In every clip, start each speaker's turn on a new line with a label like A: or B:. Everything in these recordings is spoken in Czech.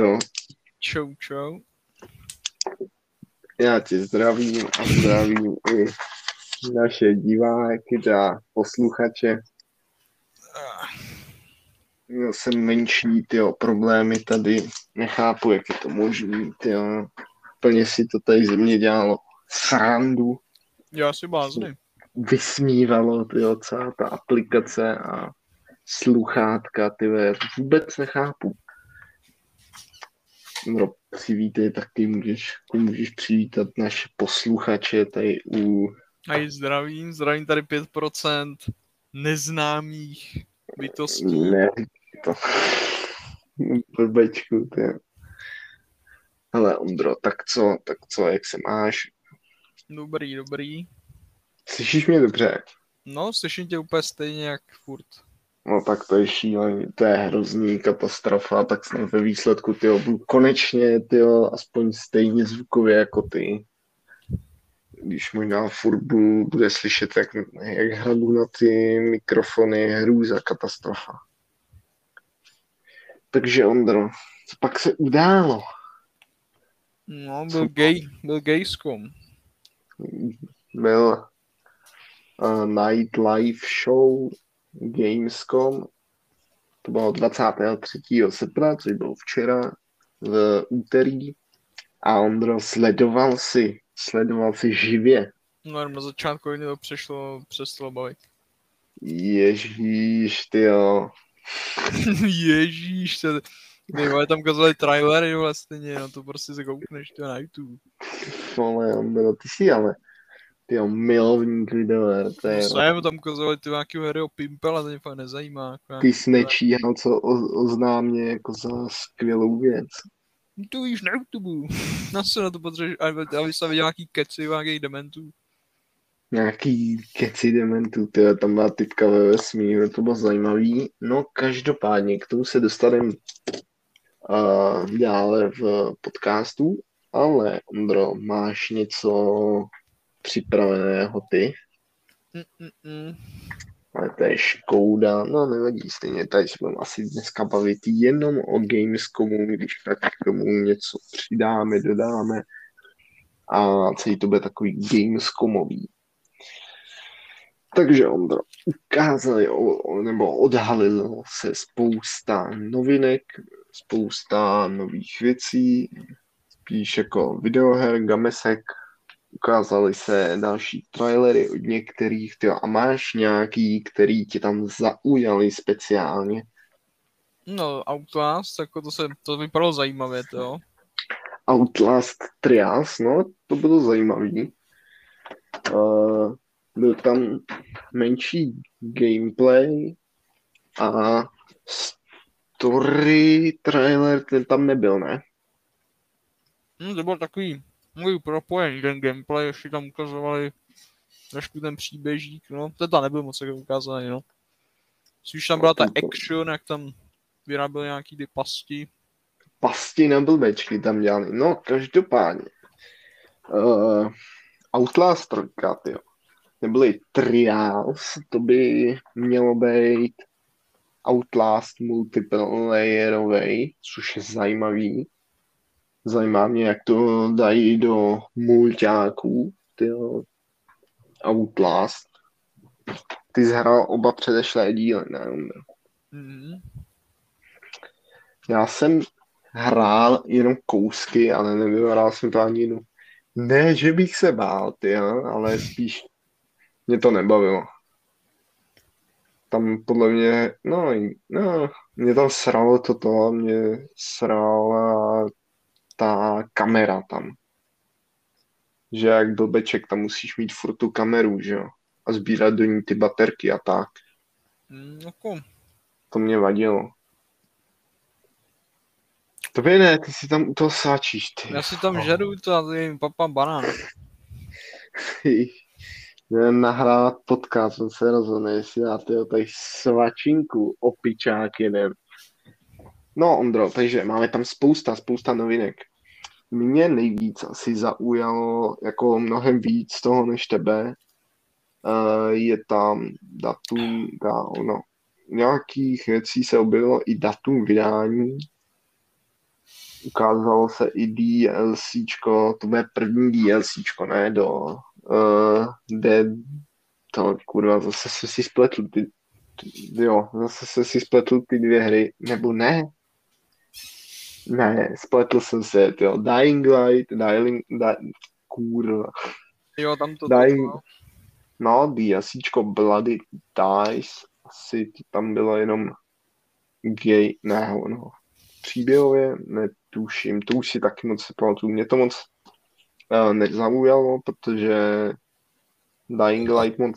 A: Ondro.
B: Čau, čau.
A: Já tě zdravím a zdravím i naše diváky a posluchače. Měl jsem menší tyjo, problémy tady, nechápu, jak je to možný, tyjo. Plně si to tady ze mě dělalo srandu,
B: Já si bázny.
A: vysmívalo tyjo, celá ta aplikace a sluchátka, ty vůbec nechápu. No, přivítaj taky, můžeš, můžeš přivítat naše posluchače tady u
B: A i zdravím, zdravím tady 5% neznámých bytostí.
A: Ne, to. Blbečku, ty. Hele, Ondro, tak co, tak co, jak se máš?
B: Dobrý, dobrý.
A: Slyšíš mě dobře?
B: No, slyším tě úplně stejně jak furt.
A: No tak to je šílený, to je hrozný katastrofa, tak snad ve výsledku, ty budu konečně, ty aspoň stejně zvukově jako ty. Když možná furt budu, bude slyšet, jak, jak hradu na ty mikrofony, hrůza, katastrofa. Takže Ondro, co pak se událo?
B: No, byl gay, byl gayscom.
A: Byl uh, Night Live Show Gamescom, to bylo 23. srpna, což bylo včera v úterý. A Ondro, sledoval si, sledoval si živě.
B: No, jenom na začátku to přešlo, přestalo bavit.
A: Ježíš, ty jo.
B: Ježíš, to, ty vole, tam ukazovali trailery vlastně, no to prostě se koukneš to na YouTube.
A: Vole, Ondro, ty jsi ale, ty jo, milovník videoher, to je,
B: No, jsem, tam ukazovali ty nějaký hry o Pimpel a to mě fakt nezajímá. Jako,
A: ty jsi nečíhal, co o, oznámě jako za skvělou věc.
B: To víš na YouTube. Na se na to potřebuješ, aby, aby se viděl nějaký keci, nějakých dementů.
A: Nějaký keci dementů, tyjo, tam byla typka ve vesmíru, to bylo zajímavý. No každopádně, k tomu se dostaneme uh, dále v podcastu, ale Ondro, máš něco připraveného ty?
B: Mm-mm.
A: Ale to je škouda, no nevadí stejně, tady se budeme asi dneska bavit jenom o Gamescomu, když tak k tomu něco přidáme, dodáme a celý to bude takový Gamescomový. Takže Ondro, ukázali nebo odhalilo se spousta novinek, spousta nových věcí, spíš jako videoher, gamesek, ukázaly se další trailery od některých, tyjo, a máš nějaký, který ti tam zaujali speciálně?
B: No, Outlast, jako to se, to vypadalo zajímavě, to jo.
A: Outlast Trials, no, to bylo zajímavý. Uh, byl tam menší gameplay a story trailer, ten tam nebyl, ne?
B: Hm, to byl takový můj propojený ten gameplay, ještě tam ukazovali trošku ten příběžík, no. Teda nebyl moc jako ukázaný, no. Spíš tam byla ta action, jak tam vyráběl nějaký ty pasti.
A: Pasti na blbečky tam dělali. No, každopádně. Uh, Outlast 3, jo. Nebyly Trials, to by mělo být Outlast multiplayerový, což je zajímavý. Zajímá mě, jak to dají do mulťáků, tyjo. Outlast. Ty jsi hrál oba předešlé díly, ne? Ondro?
B: Mm.
A: Já jsem hrál jenom kousky, ale nevyhrál jsem to ani jednu. Ne, že bych se bál, ty, ale spíš mě to nebavilo. Tam podle mě, no, no mě tam sralo toto, mě srala ta kamera tam. Že jak blbeček, tam musíš mít furt tu kameru, že jo, a sbírat do ní ty baterky a tak.
B: Mm, jako,
A: To mě vadilo. Tobě ne, ty si tam u toho sáčíš, ty.
B: já si tam žeru to a tady papa banán.
A: Nahrát podcast, on se rozhodne, jestli já tyjo, tady svačinku, opičák jeden. No, Ondro, takže máme tam spousta, spousta novinek. Mě nejvíc asi zaujalo, jako mnohem víc toho než tebe, uh, je tam datum, da, no, nějakých věcí se objevilo i datum vydání ukázalo se i DLCčko, to bude první DLCčko, ne, do uh, de, to kurva, zase se si spletl ty, jo, zase se si spletl ty dvě hry, nebo ne? Ne, spletl jsem se, jo, Dying Light, Dying, di, kurva.
B: Jo, tam to
A: Dying, no, DLCčko Bloody Dice, asi to tam bylo jenom gay, ne, no, příběhově netuším, to už si taky moc pamatuju. Mě to moc uh, nezaujalo, protože Dying Light moc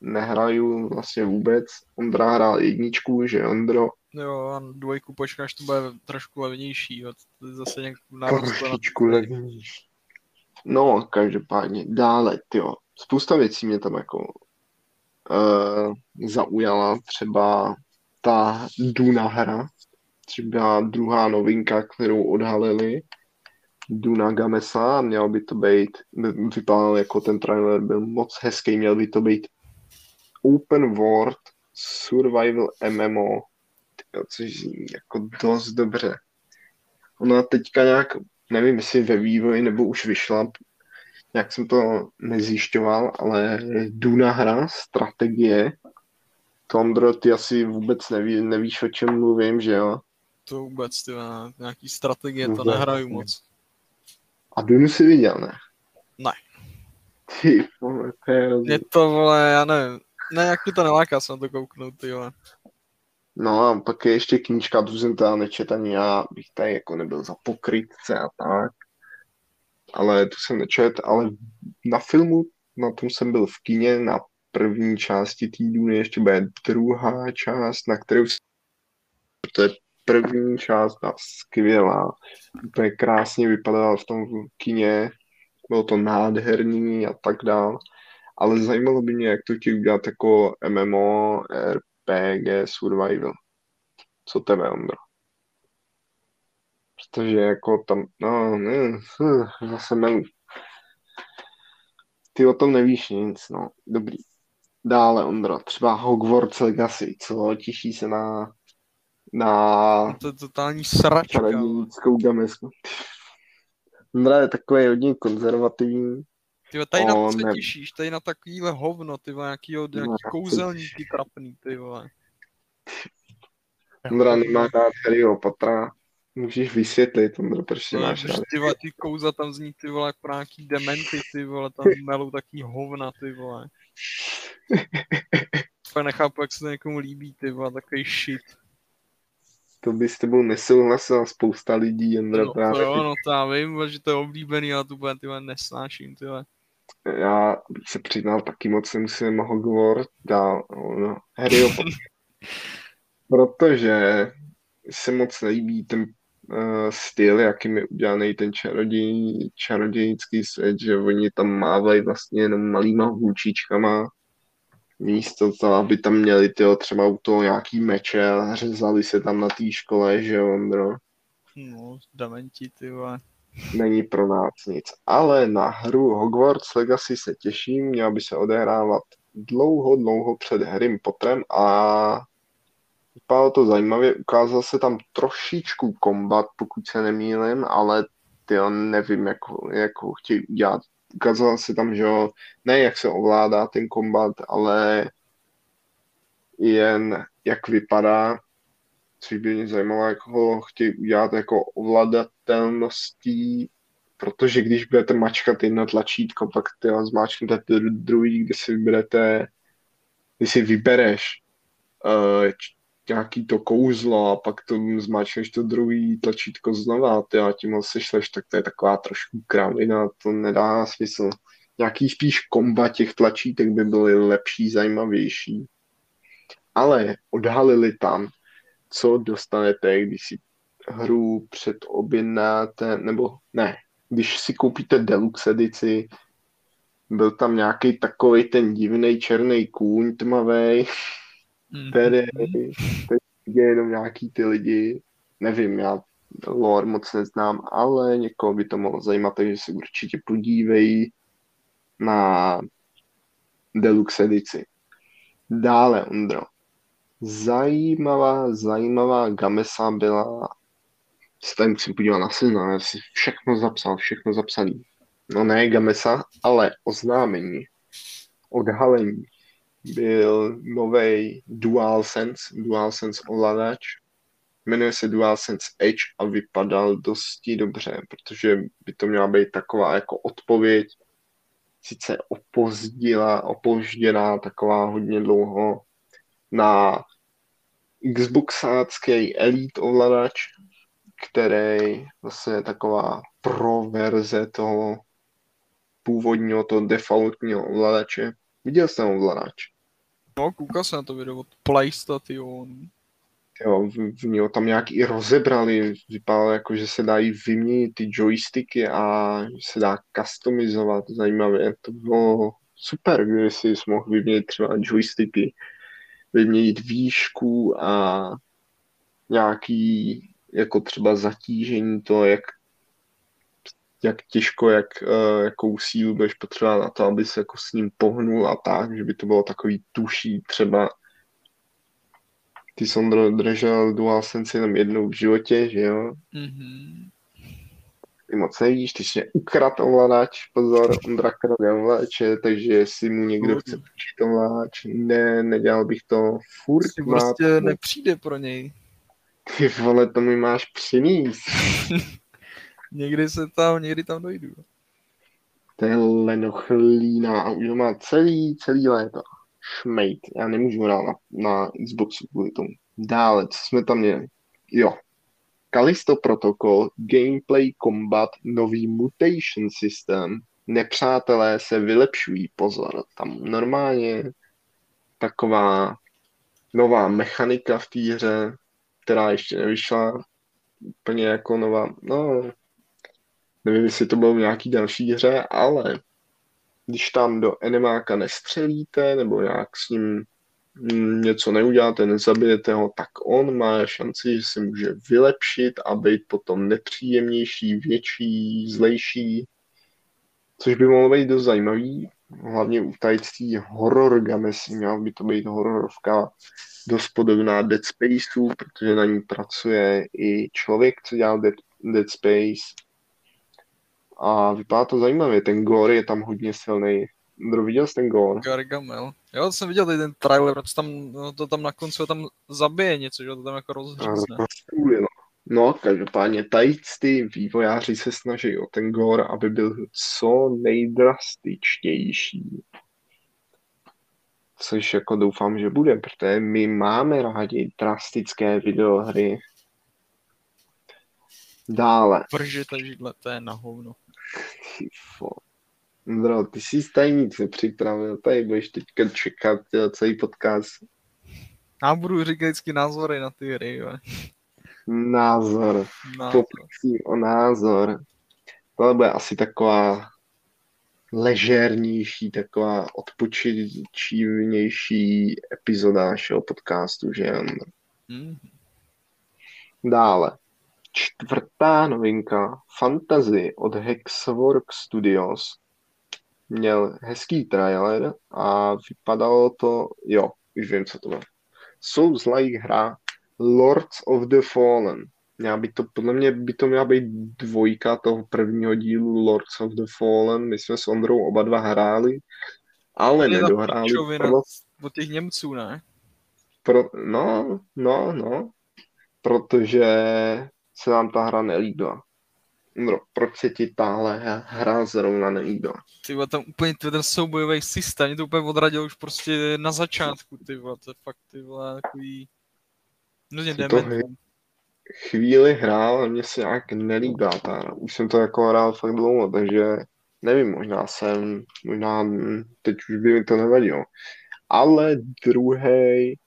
A: nehraju vlastně vůbec. Ondra hrál jedničku, že Ondro?
B: Jo, a dvojku počkáš, to bude trošku levnější, jo. Zase nějak
A: Trošičku levnější. No, každopádně, dále, jo. Spousta věcí mě tam jako uh, zaujala, třeba ta Duna hra, třeba druhá novinka, kterou odhalili, Duna Gamesa, měl by to být, vypadal jako ten trailer, byl moc hezký, měl by to být open world survival MMO, což zní jako dost dobře. Ona teďka nějak, nevím, jestli ve vývoji nebo už vyšla, nějak jsem to nezjišťoval, ale Duna hra, strategie, Tondro, ty asi vůbec neví, nevíš, o čem mluvím, že jo?
B: To vůbec, ty nějaký strategie, vůbec. to nehraju moc.
A: A Dunu si viděl, ne?
B: Ne.
A: Ty vole, to je
B: Je to, vole, já nevím. Ne, jak mi to neláká se na to kouknout, ty vole.
A: No a pak je ještě knížka, tu jsem já, bych tady jako nebyl za pokrytce a tak. Ale tu jsem nečet, ale na filmu, na tom jsem byl v kině, na první části týdnu ještě bude druhá část, na kterou to je první část byla skvělá. Úplně krásně vypadala v tom kině, bylo to nádherný a tak dál. Ale zajímalo by mě, jak to ti udělat jako MMO, RPG, Survival. Co tebe, Ondro? Protože jako tam, no, ne, zase melu. Ty o tom nevíš nic, no. Dobrý. Dále, Ondro, třeba Hogwarts Legacy, co těší se na na
B: to je totální sračka.
A: Čarodějnickou gamesku. Ondra je takový hodně konzervativní.
B: Ty tady na to se těšíš, tady na takovýhle hovno, ty vole, nějakýho, nějaký no, kouzelníky trapný, ty vole.
A: Ondra nemá rád Harryho Pottera. Můžeš vysvětlit, Ondra, proč si máš rád.
B: Ty vole, ty kouza tam zní, ty vole, jako nějaký dementy, ty vole, tam melou taký hovna, ty vole. Fakt nechápu, jak se to někomu líbí, ty vole, takový shit
A: to by s tebou nesouhlasila spousta lidí, Jendra.
B: No, právě. jo, no to já vím, že to je oblíbený, ale tu bude tyhle nesnáším, tyhle.
A: Já bych se přiznal, taky moc nemusím Hogwarts dál, no, Harry Protože se moc nelíbí ten uh, styl, jakým je udělaný ten čaroděj, čarodějnický svět, že oni tam mávají vlastně jenom malýma hůčičkama místo to, aby tam měli tyjo, třeba u toho nějaký meče a řezali se tam na té škole, že jo, Ondro?
B: No, dementi, ty vole.
A: Není pro nás nic. Ale na hru Hogwarts Legacy se těším, měla by se odehrávat dlouho, dlouho před Harrym Potterem a vypadalo to zajímavě, ukázal se tam trošičku kombat, pokud se nemýlim, ale ty nevím, jak, jak ho chtějí udělat ukázalo se tam, že ne jak se ovládá ten kombat, ale jen jak vypadá, což by mě zajímalo, jak ho chtějí udělat jako ovladatelností, protože když budete mačkat jedno tlačítko, pak ty zmáčknete druhý, kde si vyberete, když si vybereš uh, nějaký to kouzlo a pak to zmáčneš to druhý tlačítko znova ty a tím ho sešleš, tak to je taková trošku kravina, to nedá smysl. Nějaký spíš komba těch tlačítek by byly lepší, zajímavější. Ale odhalili tam, co dostanete, když si hru předobjednáte, nebo ne, když si koupíte deluxe edici, byl tam nějaký takový ten divný černý kůň tmavý, Tedy, tedy je jenom nějaký ty lidi, nevím, já lore moc neznám, ale někoho by to mohlo zajímat, takže si určitě podívejí na deluxe edici. Dále, Ondro. Zajímavá, zajímavá gamesa byla se tady musím podívat na seznam, já si všechno zapsal, všechno zapsaný. No ne Gamesa, ale oznámení, odhalení byl nový DualSense, DualSense ovladač, jmenuje se DualSense Edge a vypadal dosti dobře, protože by to měla být taková jako odpověď, sice opozdila, opožděná, taková hodně dlouho, na Xboxácký Elite ovladač, který zase je taková pro verze toho původního, toho defaultního ovladače. Viděl jsi ten ovladač?
B: No, koukal jsem na to video od PlayStation.
A: Jo, v, v něho tam nějak i rozebrali, vypadalo jako, že se dají vyměnit ty joysticky a že se dá customizovat zajímavě. To bylo super, když si mohl vyměnit třeba joysticky, vyměnit výšku a nějaký jako třeba zatížení to, jak, jak těžko, jak, uh, jakou sílu budeš potřebovat na to, aby se jako s ním pohnul a tak, že by to bylo takový tuší třeba ty Sondro držel DualSense jenom jednou v životě, že jo?
B: Mm-hmm.
A: Ty moc nevíš, ty jsi ukrad ovladač, pozor, Ondra krade ovladače, takže jestli mu někdo chce půjčit ovladač, ne, nedělal bych to furt.
B: Si prostě má... nepřijde pro něj.
A: Ty vole, to mi máš přinést.
B: někdy se tam, někdy tam dojdu.
A: To je lenochlína a už má celý, celý léto. Šmejt. Já nemůžu hrát na, na Xboxu kvůli tomu. Dále, co jsme tam měli? Jo. Kalisto Protocol, Gameplay Combat, nový Mutation System. Nepřátelé se vylepšují, pozor. Tam normálně taková nová mechanika v té hře, která ještě nevyšla, úplně jako nová, no, nevím, jestli to bylo v nějaký další hře, ale když tam do enemáka nestřelíte, nebo nějak s ním něco neuděláte, nezabijete ho, tak on má šanci, že se může vylepšit a být potom nepříjemnější, větší, zlejší, což by mohlo být dost zajímavý, hlavně u tající horror gamesy, měla by to být hororovka dost podobná Dead Spaceu, protože na ní pracuje i člověk, co dělal Dead, Dead Space. A vypadá to zajímavě, ten gore je tam hodně silný. Kdo viděl jsi ten gore?
B: Gargamel. Jo, to jsem viděl tady ten trailer, protože tam, no, to tam na konci tam zabije něco, že to tam jako rozhřízne.
A: No. no, každopádně tady ty vývojáři se snaží o ten gore, aby byl co nejdrastičtější což jako doufám, že bude, protože my máme rádi drastické videohry. Dále.
B: Pržete židle, to je na hovno.
A: Bro, ty jsi tady nic nepřipravil, tady budeš teďka čekat jo, celý podcast.
B: Já budu říkat vždycky názory na ty hry, jo.
A: Názor. názor. O názor. To bude asi taková ležérnější, taková odpočivnější epizoda našeho podcastu, že mm. Dále. Čtvrtá novinka Fantasy od Hexwork Studios měl hezký trailer a vypadalo to, jo, už vím, co to bylo. Souls-like hra Lords of the Fallen. Měla by to, podle mě by to měla být dvojka toho prvního dílu Lords of the Fallen. My jsme s Ondrou oba dva hráli, ale je nedohráli.
B: Pro... Od těch Němců, ne?
A: Pro, no, no, no. Protože se nám ta hra nelíbila. No, proč se ti tahle hra zrovna nelíbila?
B: Ty tam úplně ten soubojový systém, mě to úplně odradil už prostě na začátku, ty vole, to je fakt, ty vole, takový... No,
A: chvíli hrál a mně se nějak nelíbá ta hra. Už jsem to jako hrál fakt dlouho, takže nevím, možná jsem, možná teď už by mi to nevadilo. Ale druhý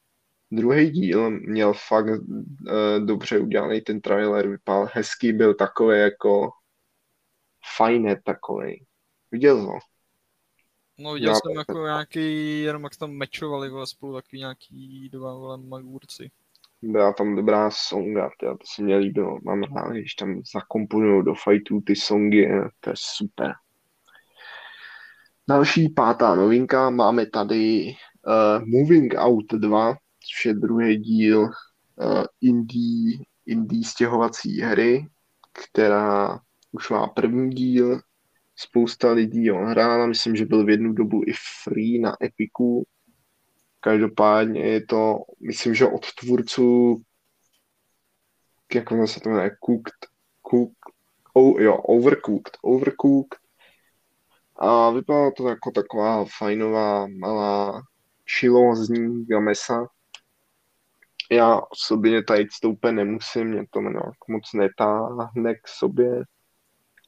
A: druhý díl měl fakt uh, dobře udělaný ten trailer, vypadal hezký, byl takový jako fajné takový. Viděl jsi ho?
B: No viděl Já jsem jako nějaký, jenom jak tam mečovali vole, spolu takový nějaký dva vole magurci
A: byla tam dobrá songa, teda, to se mě líbilo. Mám rád, když tam zakomponují do fightů ty songy, to je super. Další pátá novinka, máme tady uh, Moving Out 2, což je druhý díl uh, indie indie stěhovací hry, která už má první díl, spousta lidí ho hrála, myslím, že byl v jednu dobu i free na Epiku. Každopádně je to, myslím, že od tvůrců, jak ono se to jmenuje, Cooked, Cooked, oh, jo, Overcooked, Overcooked. A vypadalo to jako taková fajnová, malá, šilózní gamesa. Já osobně tady to úplně nemusím, mě to moc netáhne k sobě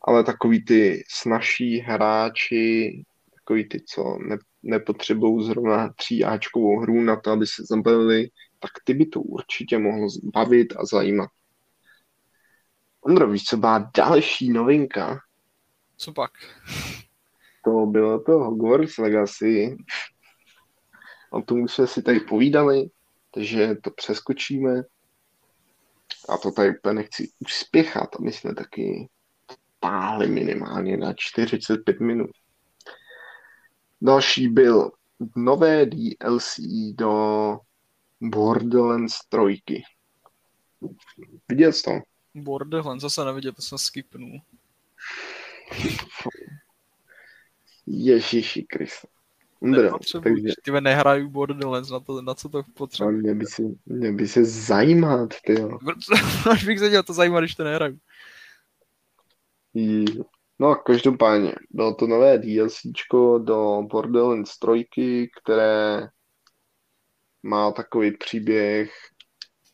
A: ale takový ty snažší hráči, takový ty, co ne, nepotřebují zrovna tříáčkovou hru na to, aby se zabavili, tak ty by to určitě mohlo bavit a zajímat. Ondro, víš, co byla další novinka?
B: Co pak?
A: To bylo to Hogwarts Legacy. O tom jsme si tady povídali, takže to přeskočíme. A to tady úplně nechci uspěchat, aby jsme taky táhli minimálně na 45 minut. Další byl nové DLC do Borderlands 3. Viděl jsi to?
B: Borderlands zase neviděl, to jsem skipnul.
A: Ježíši Krista.
B: Takže... Ty nehraju Borderlands, na, to, na co to potřebuji.
A: Mě by, se, mě by se zajímat, ty jo.
B: Proč bych se dělal to zajímat, když to nehraju?
A: No, každopádně, bylo to nové DLCčko do Borderlands 3, které má takový příběh.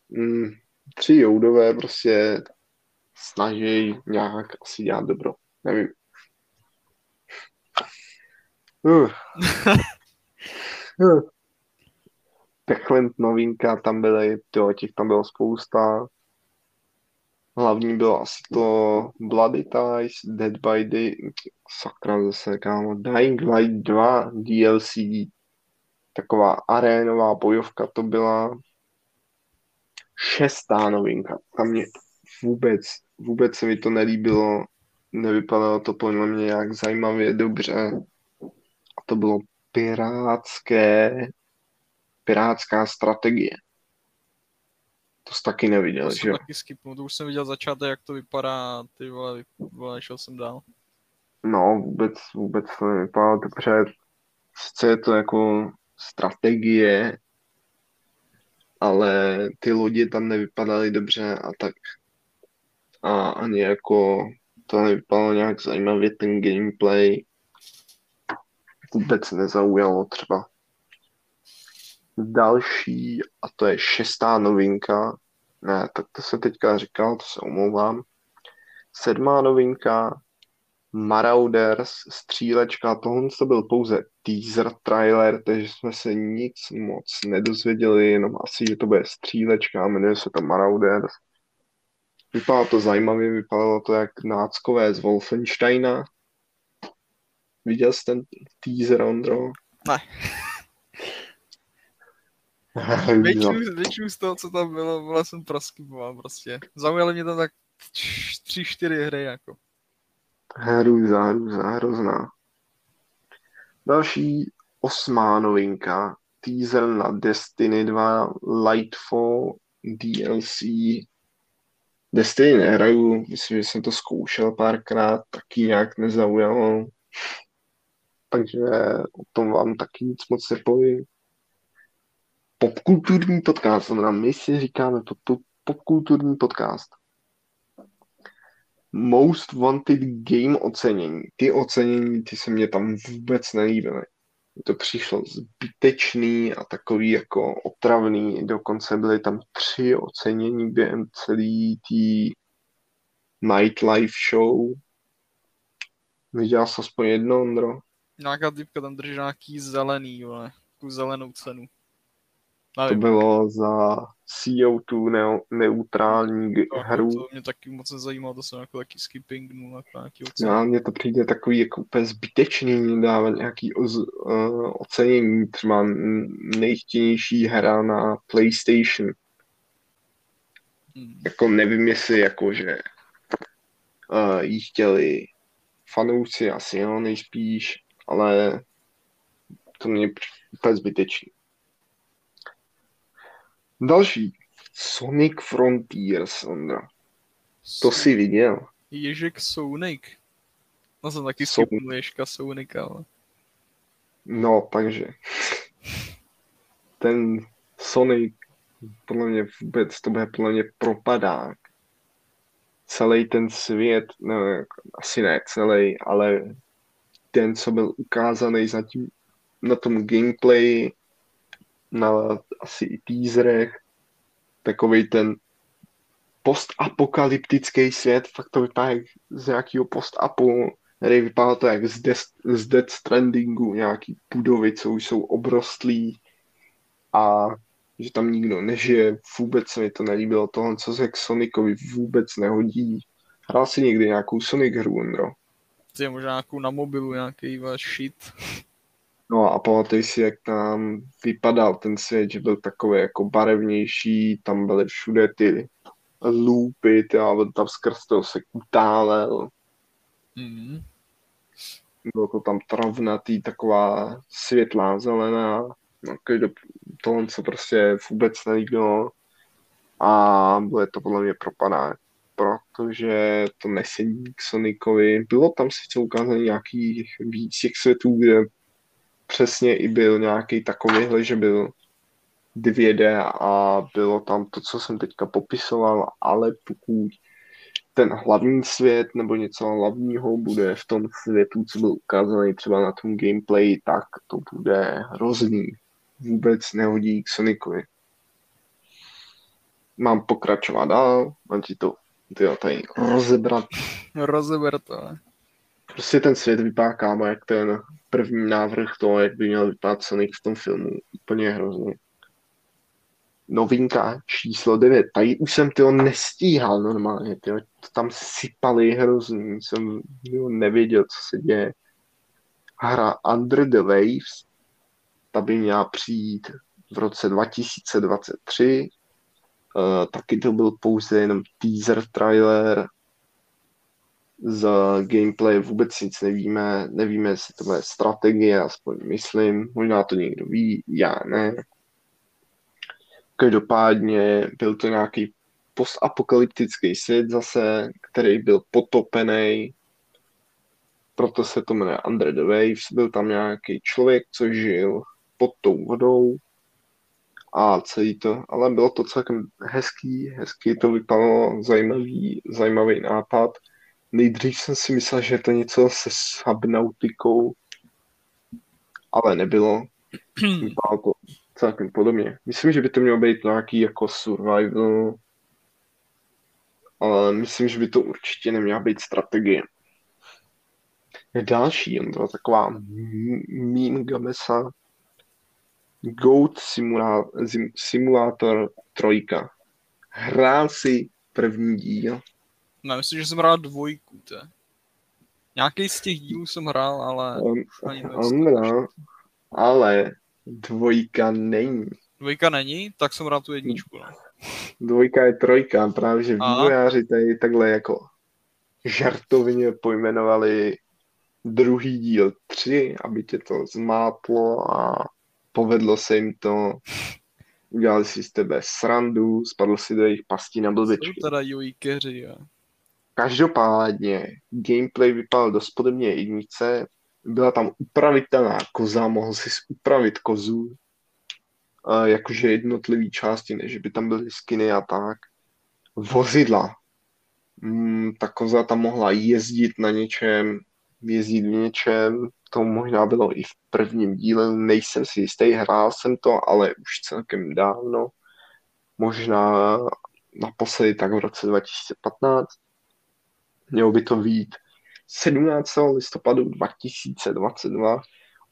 A: Mm, tři joudové prostě snaží nějak asi dělat dobro. Nevím. Uh. uh. Techland novinka, tam byly, jo, těch tam bylo spousta. Hlavní bylo asi to Bloody Ties, Dead by Day, sakra zase, kámo, Dying Light 2 DLC, taková arénová bojovka to byla šestá novinka. Tam mě vůbec, vůbec se mi to nelíbilo, nevypadalo to podle mě nějak zajímavě, dobře. To bylo pirátské, pirátská strategie. To jsi taky neviděl,
B: to
A: že jo?
B: taky skipnu, to už jsem viděl začátek, jak to vypadá, ty vole, vole šel jsem dál.
A: No, vůbec, vůbec to nevypadá dobře. Sice je to jako strategie, ale ty lodě tam nevypadaly dobře a tak. A ani jako to nevypadalo nějak zajímavě, ten gameplay vůbec nezaujalo třeba. Další, a to je šestá novinka, ne, tak to se teďka říkal, to se omlouvám. Sedmá novinka, Marauders, střílečka, tohle to byl pouze teaser trailer, takže jsme se nic moc nedozvěděli, jenom asi, že to bude střílečka, jmenuje se to Marauders. Vypadalo to zajímavě, vypadalo to jak náckové z Wolfensteina. Viděl jsi ten teaser, Ondro?
B: Ne. většinu, většinu z toho, co tam bylo, byla jsem proskypoval prostě. Zaujaly mě tam tak tři, čtyři hry jako.
A: Hrůza, hrůza, hrozná. Další osmá novinka, teaser na Destiny 2 Lightfall DLC. Destiny nehraju, myslím, že jsem to zkoušel párkrát, taky nějak nezaujalo. Takže o tom vám taky nic moc nepovím popkulturní podcast, znamená my si říkáme popkulturní podcast. Most Wanted Game ocenění. Ty ocenění, ty se mě tam vůbec nelíbily. To přišlo zbytečný a takový jako otravný. Dokonce byly tam tři ocenění během celý tý nightlife show. Viděl jsi aspoň jedno, Ondro?
B: Nějaká typka tam drží nějaký zelený, vole. zelenou cenu.
A: To bylo za CO2 ne- neutrální
B: to,
A: hru.
B: To mě taky moc nezajímalo, to jsem jako taky skipping no, jako nějaký
A: No, mně to přijde takový jako úplně zbytečný dávat nějaký oz, uh, ocenění, třeba nejchtěnější hra na PlayStation. Hmm. Jako nevím, jestli jako, že uh, jí chtěli fanouci asi, jo, nejspíš, ale to mě úplně zbytečný. Další. Sonic Frontiers, Ondra. To si viděl.
B: Ježek Sonic. No jsem taky skipnul Ježka Sonika, ale...
A: No, takže. Ten Sonic, podle mě vůbec, to bude podle mě propadák. Celý ten svět, no, asi ne celý, ale ten, co byl ukázaný zatím na tom gameplay, na asi i teaserech, takový ten postapokalyptický svět, fakt to vypadá jak z nějakého postapu, který vypadá to jak z, Death, z Death Strandingu, nějaký budovy, co už jsou obrostlí a že tam nikdo nežije, vůbec se mi to nelíbilo, tohle, co se k Sonicovi vůbec nehodí. Hrál si někdy nějakou Sonic hru, Ondro?
B: Ty možná nějakou na mobilu, nějaký váš shit.
A: No a pamatuj si, jak tam vypadal ten svět, že byl takový jako barevnější, tam byly všude ty loopy, ty, a tam skrz toho se utálel,
B: Mm.
A: bylo to tam travnatý, taková světlá zelená, no, tohle se prostě vůbec nelíbilo a bude to podle mě propadá, protože to nesedí k Sonicovi. Bylo tam sice ukázané nějaký víc těch světů, kde přesně i byl nějaký takovýhle, že byl 2D a bylo tam to, co jsem teďka popisoval, ale pokud ten hlavní svět nebo něco hlavního bude v tom světu, co byl ukázaný třeba na tom gameplay, tak to bude hrozný. Vůbec nehodí k Sonicovi. Mám pokračovat dál, mám ti to tyjo, tady rozebrat.
B: Rozeber to, ne?
A: Prostě ten svět vypadá kámo, jak ten první návrh toho, jak by měl vypadat Sonic v tom filmu. Úplně hrozně. Novinka číslo 9. Tady už jsem tyho nestíhal normálně. Tyjo. To tam sypali hrozný. Jsem tyjo, nevěděl, co se děje. Hra Under the Waves. Ta by měla přijít v roce 2023. Uh, taky to byl pouze jenom teaser trailer. Z gameplay vůbec nic nevíme. Nevíme, jestli to bude strategie, aspoň myslím. Možná to někdo ví, já ne. Každopádně byl to nějaký postapokalyptický svět zase, který byl potopený, proto se to jmenuje Under the Waves. Byl tam nějaký člověk, co žil pod tou vodou a celý to, ale bylo to celkem hezký, hezký to vypadalo, zajímavý, zajímavý nápad. Nejdřív jsem si myslel, že je to něco se subnautikou, ale nebylo. Vypadalo to celkem podobně. Myslím, že by to mělo být nějaký jako survival, ale myslím, že by to určitě neměla být strategie. Další, jen byla taková meme gamesa. Goat sim, Simulator 3. Hrál si první díl.
B: No, myslím, že jsem hrál dvojku, to. Nějaký z těch dílů jsem hrál, ale
A: Um,
B: ani.
A: Andra, ale dvojka není.
B: Dvojka není, tak jsem hrál tu jedničku, no.
A: Dvojka je trojka, právě že vývojáři tady takhle jako žartovně pojmenovali druhý díl 3, aby tě to zmátlo a povedlo se jim to. Udělali si z tebe srandu, spadl si do jejich pastí na
B: Jsou
A: blbečky.
B: teda jojkeři, jo.
A: Každopádně gameplay vypadal dost podobně jednice. Byla tam upravitelná koza, mohl si upravit kozu, jakože jednotlivý části, než by tam byly skiny a tak. Vozidla. Mm, ta koza tam mohla jezdit na něčem, jezdit v něčem, to možná bylo i v prvním díle, nejsem si jistý, hrál jsem to, ale už celkem dávno. Možná naposledy tak v roce 2015. Mělo by to být 17. listopadu 2022.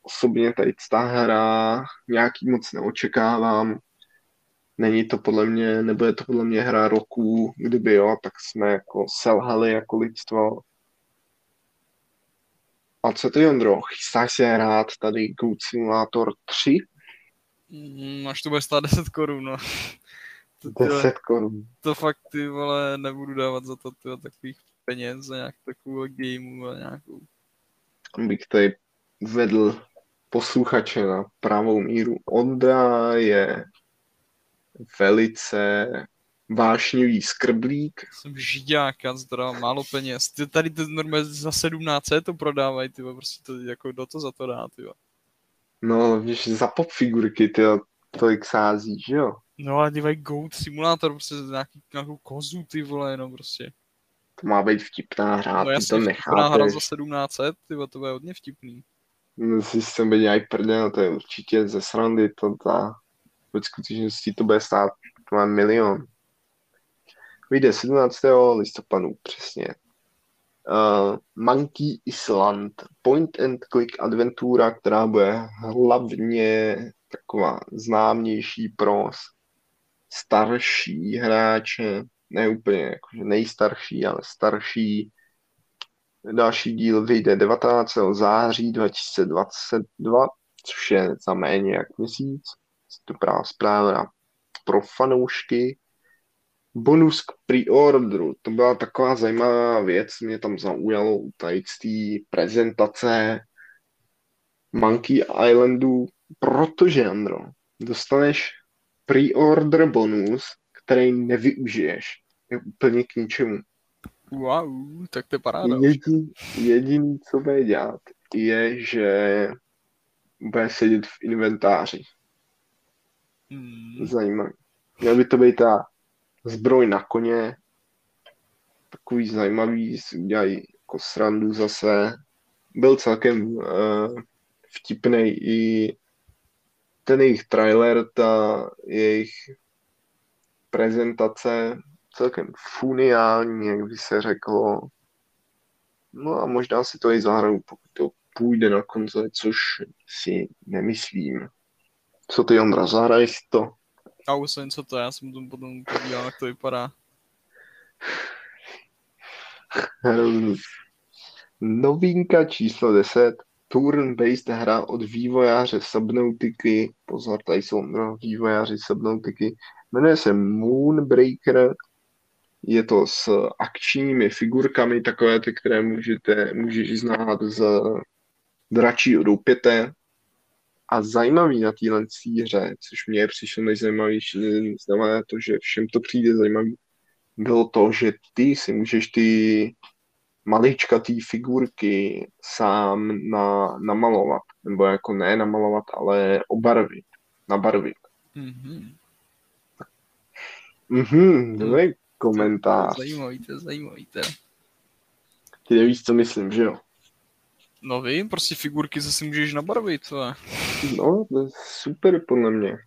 A: Osobně tady ta hra nějaký moc neočekávám. Není to podle mě, nebo je to podle mě hra roku, kdyby jo, tak jsme jako selhali jako lidstvo. A co ty, Ondro, chystáš se hrát tady Goat Simulator 3?
B: Mm, až to bude stát 10 korun, no. To, ty,
A: 10 korun.
B: to fakt ty vole nebudu dávat za to tyhle, takových peněz, za nějak takovou gameu a nějakou.
A: Bych tady vedl posluchače na pravou míru. Ondra je velice vášnivý skrblík.
B: Jsem žiďák, zdra, málo peněz. Ty tady ty normálně za 17 to prodávají, ty prostě to jako do to za to dá, ty
A: No, víš, za pop figurky, ty tolik sází, že jo?
B: No ale dívaj Goat Simulator, prostě nějaký, nějakou kozu, ty vole, no prostě.
A: To má být vtipná hra,
B: no,
A: ty to nechápeš. vtipná
B: hra za 1700, ty to bude hodně vtipný.
A: No, si jsem být nějak prdel, to je určitě ze srandy, to ta, ve skutečnosti to bude stát, to má milion. Vyjde 17. listopadu, přesně. Uh, Monkey Island, point and click adventura, která bude hlavně taková známější pro starší hráče, ne úplně jakože nejstarší, ale starší. Další díl vyjde 19. září 2022, což je za méně jak měsíc. Dobrá zpráva pro fanoušky. Bonus k pre-orderu. To byla taková zajímavá věc, mě tam zaujalo u tady prezentace Monkey Islandu, protože, Andro, dostaneš pre-order bonus, který nevyužiješ. Je úplně k ničemu.
B: Wow, tak to je paráda.
A: Jedin, jediný, co bude dělat, je, že bude sedět v inventáři. Hmm. Zajímavý. Měl by to být ta zbroj na koně, takový zajímavý, si udělají jako srandu zase. Byl celkem uh, vtipný i ten jejich trailer, ta jejich prezentace celkem funiální, jak by se řeklo. No a možná si to i zahraju, pokud to půjde na konzoli, což si nemyslím. Co ty, Ondra, zahraj si to?
B: Už jsem co to, já jsem potom podíval, jak to vypadá.
A: Novinka číslo 10 turn-based hra od vývojáře Subnautiky, pozor, tady jsou no, vývojáři Subnautiky, jmenuje se Moonbreaker, je to s akčními figurkami, takové ty, které můžete, můžeš znát z dračího doupěte. A zajímavý na téhle hře, což mě přišlo nejzajímavější, znamená to, že všem to přijde zajímavý, bylo to, že ty si můžeš ty maličkatý figurky sám na, namalovat. Nebo jako ne namalovat, ale obarvit. Nabarvit. Mhm. Mhm, dobrý komentář.
B: To je zajímavý, to je zajímavý,
A: Ty nevíš, co myslím, že jo?
B: No vím, prostě figurky zase můžeš nabarvit, co je?
A: No, to je super podle mě.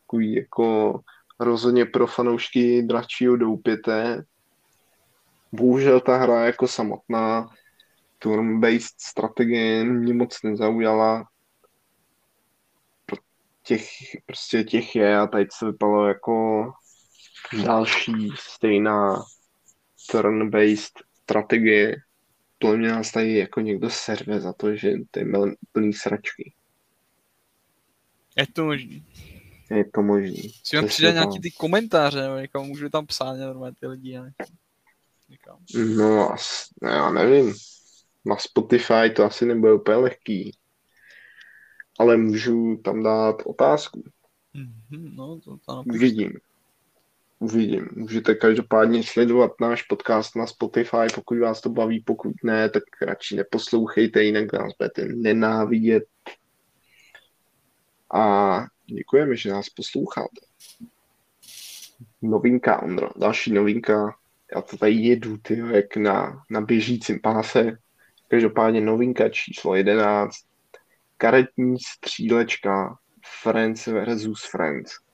A: Takový jako rozhodně pro fanoušky dračího doupěte, bohužel ta hra jako samotná turn-based strategie mě moc nezaujala. Těch, prostě těch je a tady se vypadalo jako další stejná turn-based strategie. To mě nás tady jako někdo serve za to, že to je plný sračky.
B: Je to možný.
A: Je to možný.
B: Si mám přidat nějaký ty komentáře, nebo někam můžu tam psát normálně ty lidi. Ne?
A: Někam. No, já nevím. Na Spotify to asi nebude úplně lehký. Ale můžu tam dát otázku.
B: Mm-hmm, no, to tam
A: Uvidím. Uvidím. Můžete každopádně sledovat náš podcast na Spotify, pokud vás to baví, pokud ne, tak radši neposlouchejte, jinak nás budete nenávidět. A děkujeme, že nás posloucháte. Novinka, Ondro. Další novinka já to tady jedu, ty, jak na, na běžícím páse. Každopádně novinka číslo 11. Karetní střílečka Friends versus Friends.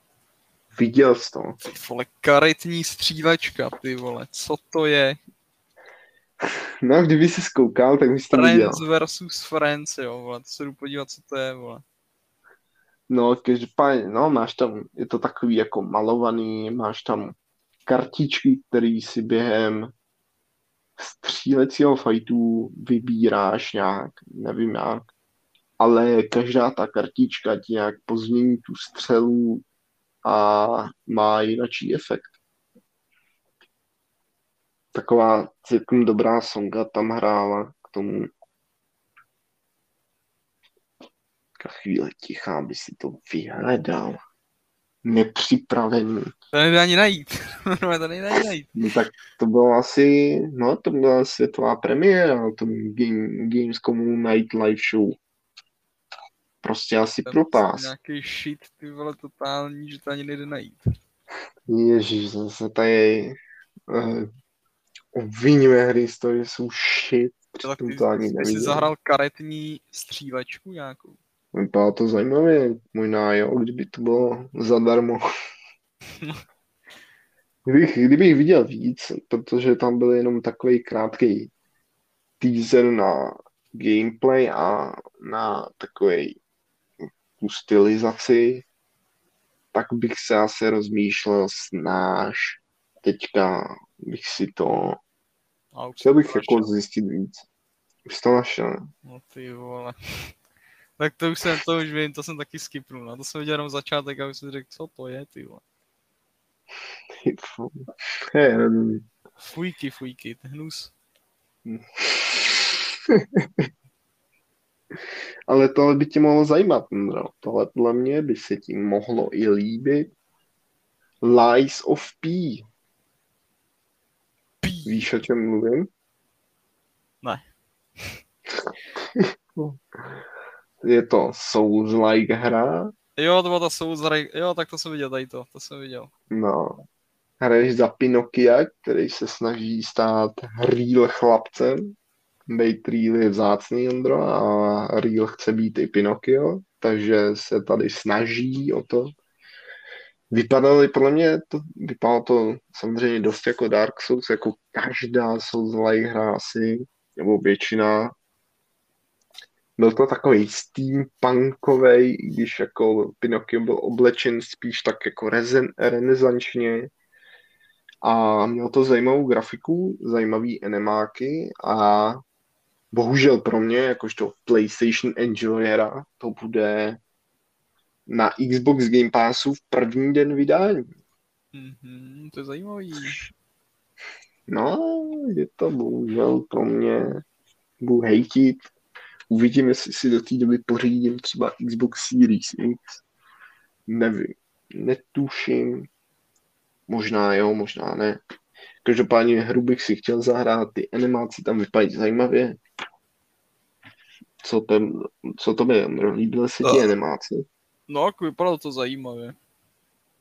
A: Viděl jsi to?
B: Ty vole, karetní střílečka, ty vole, co to je?
A: No, kdyby jsi zkoukal, tak bys to
B: Friends
A: viděl.
B: Friends versus Friends, jo, vole, to se jdu podívat, co to je, vole.
A: No, každopádně, no, máš tam, je to takový jako malovaný, máš tam kartičky, které si během střílecího fajtu vybíráš nějak, nevím jak, ale každá ta kartička ti nějak pozmění tu střelu a má jinačí efekt. Taková celkem dobrá songa tam hrála k tomu. Ka chvíle tichá, by si to vyhledal. nepřipravený.
B: To nejde ani najít. to nejde ani najít.
A: No tak to bylo asi, no to byla světová premiéra na tom Game, Gamescomu Night Live Show. Prostě asi
B: je
A: propás.
B: Nějaký shit, ty vole, totální, že to ani nejde najít.
A: Ježíš, zase tady uh, obviníme hry z toho, že jsou shit.
B: To tak ty,
A: to ani není.
B: jsi zahrál karetní střílečku nějakou.
A: Vypadá to zajímavě, možná jo, kdyby to bylo zadarmo. Kdybych, kdybych viděl víc, protože tam byl jenom takový krátký teaser na gameplay a na takový stylizaci, tak bych se asi rozmýšlel snáš. Teďka bych si to,
B: A už
A: chtěl bych
B: to
A: jako zjistit víc. Už to našel?
B: No ty vole. tak to už jsem, to už vím, to jsem taky skipnul. Na to jsem viděl jenom začátek a už jsem řekl, co to je, ty vole.
A: Ty.
B: Fujky, fujky, je hnus.
A: Ale tohle by tě mohlo zajímat, Ondro. Tohle podle mě by se ti mohlo i líbit. Lies of P.
B: Pí.
A: Víš, o čem mluvím?
B: Ne.
A: Je to Souls-like hra.
B: Jo, to byla ta souzraj, jo, tak to jsem viděl, tady to, to jsem viděl.
A: No. Hraješ za Pinokia, který se snaží stát real chlapcem. Bejt real je vzácný, Ondro, a real chce být i Pinokio, takže se tady snaží o to. Vypadalo, podle mě to, vypadalo to samozřejmě dost jako Dark Souls, jako každá Souls-like hra asi, nebo většina. Byl to takový steampunkovej, i když jako Pinocchio byl oblečen spíš tak jako rezen, renesančně. A měl to zajímavou grafiku, zajímavý enemáky a bohužel pro mě, jakožto PlayStation enjoyera, to bude na Xbox Game Passu v první den vydání.
B: Mhm, to je zajímavý.
A: No, je to bohužel pro mě, budu hejtit. Uvidím, jestli si do té doby pořídím třeba Xbox Series X. Nevím, netuším. Možná jo, možná ne. Každopádně hru bych si chtěl zahrát, ty animáce tam vypadají zajímavě. Co, ten, co to by, líbily se ti
B: Eh.
A: animáce?
B: No, jako vypadalo to zajímavě.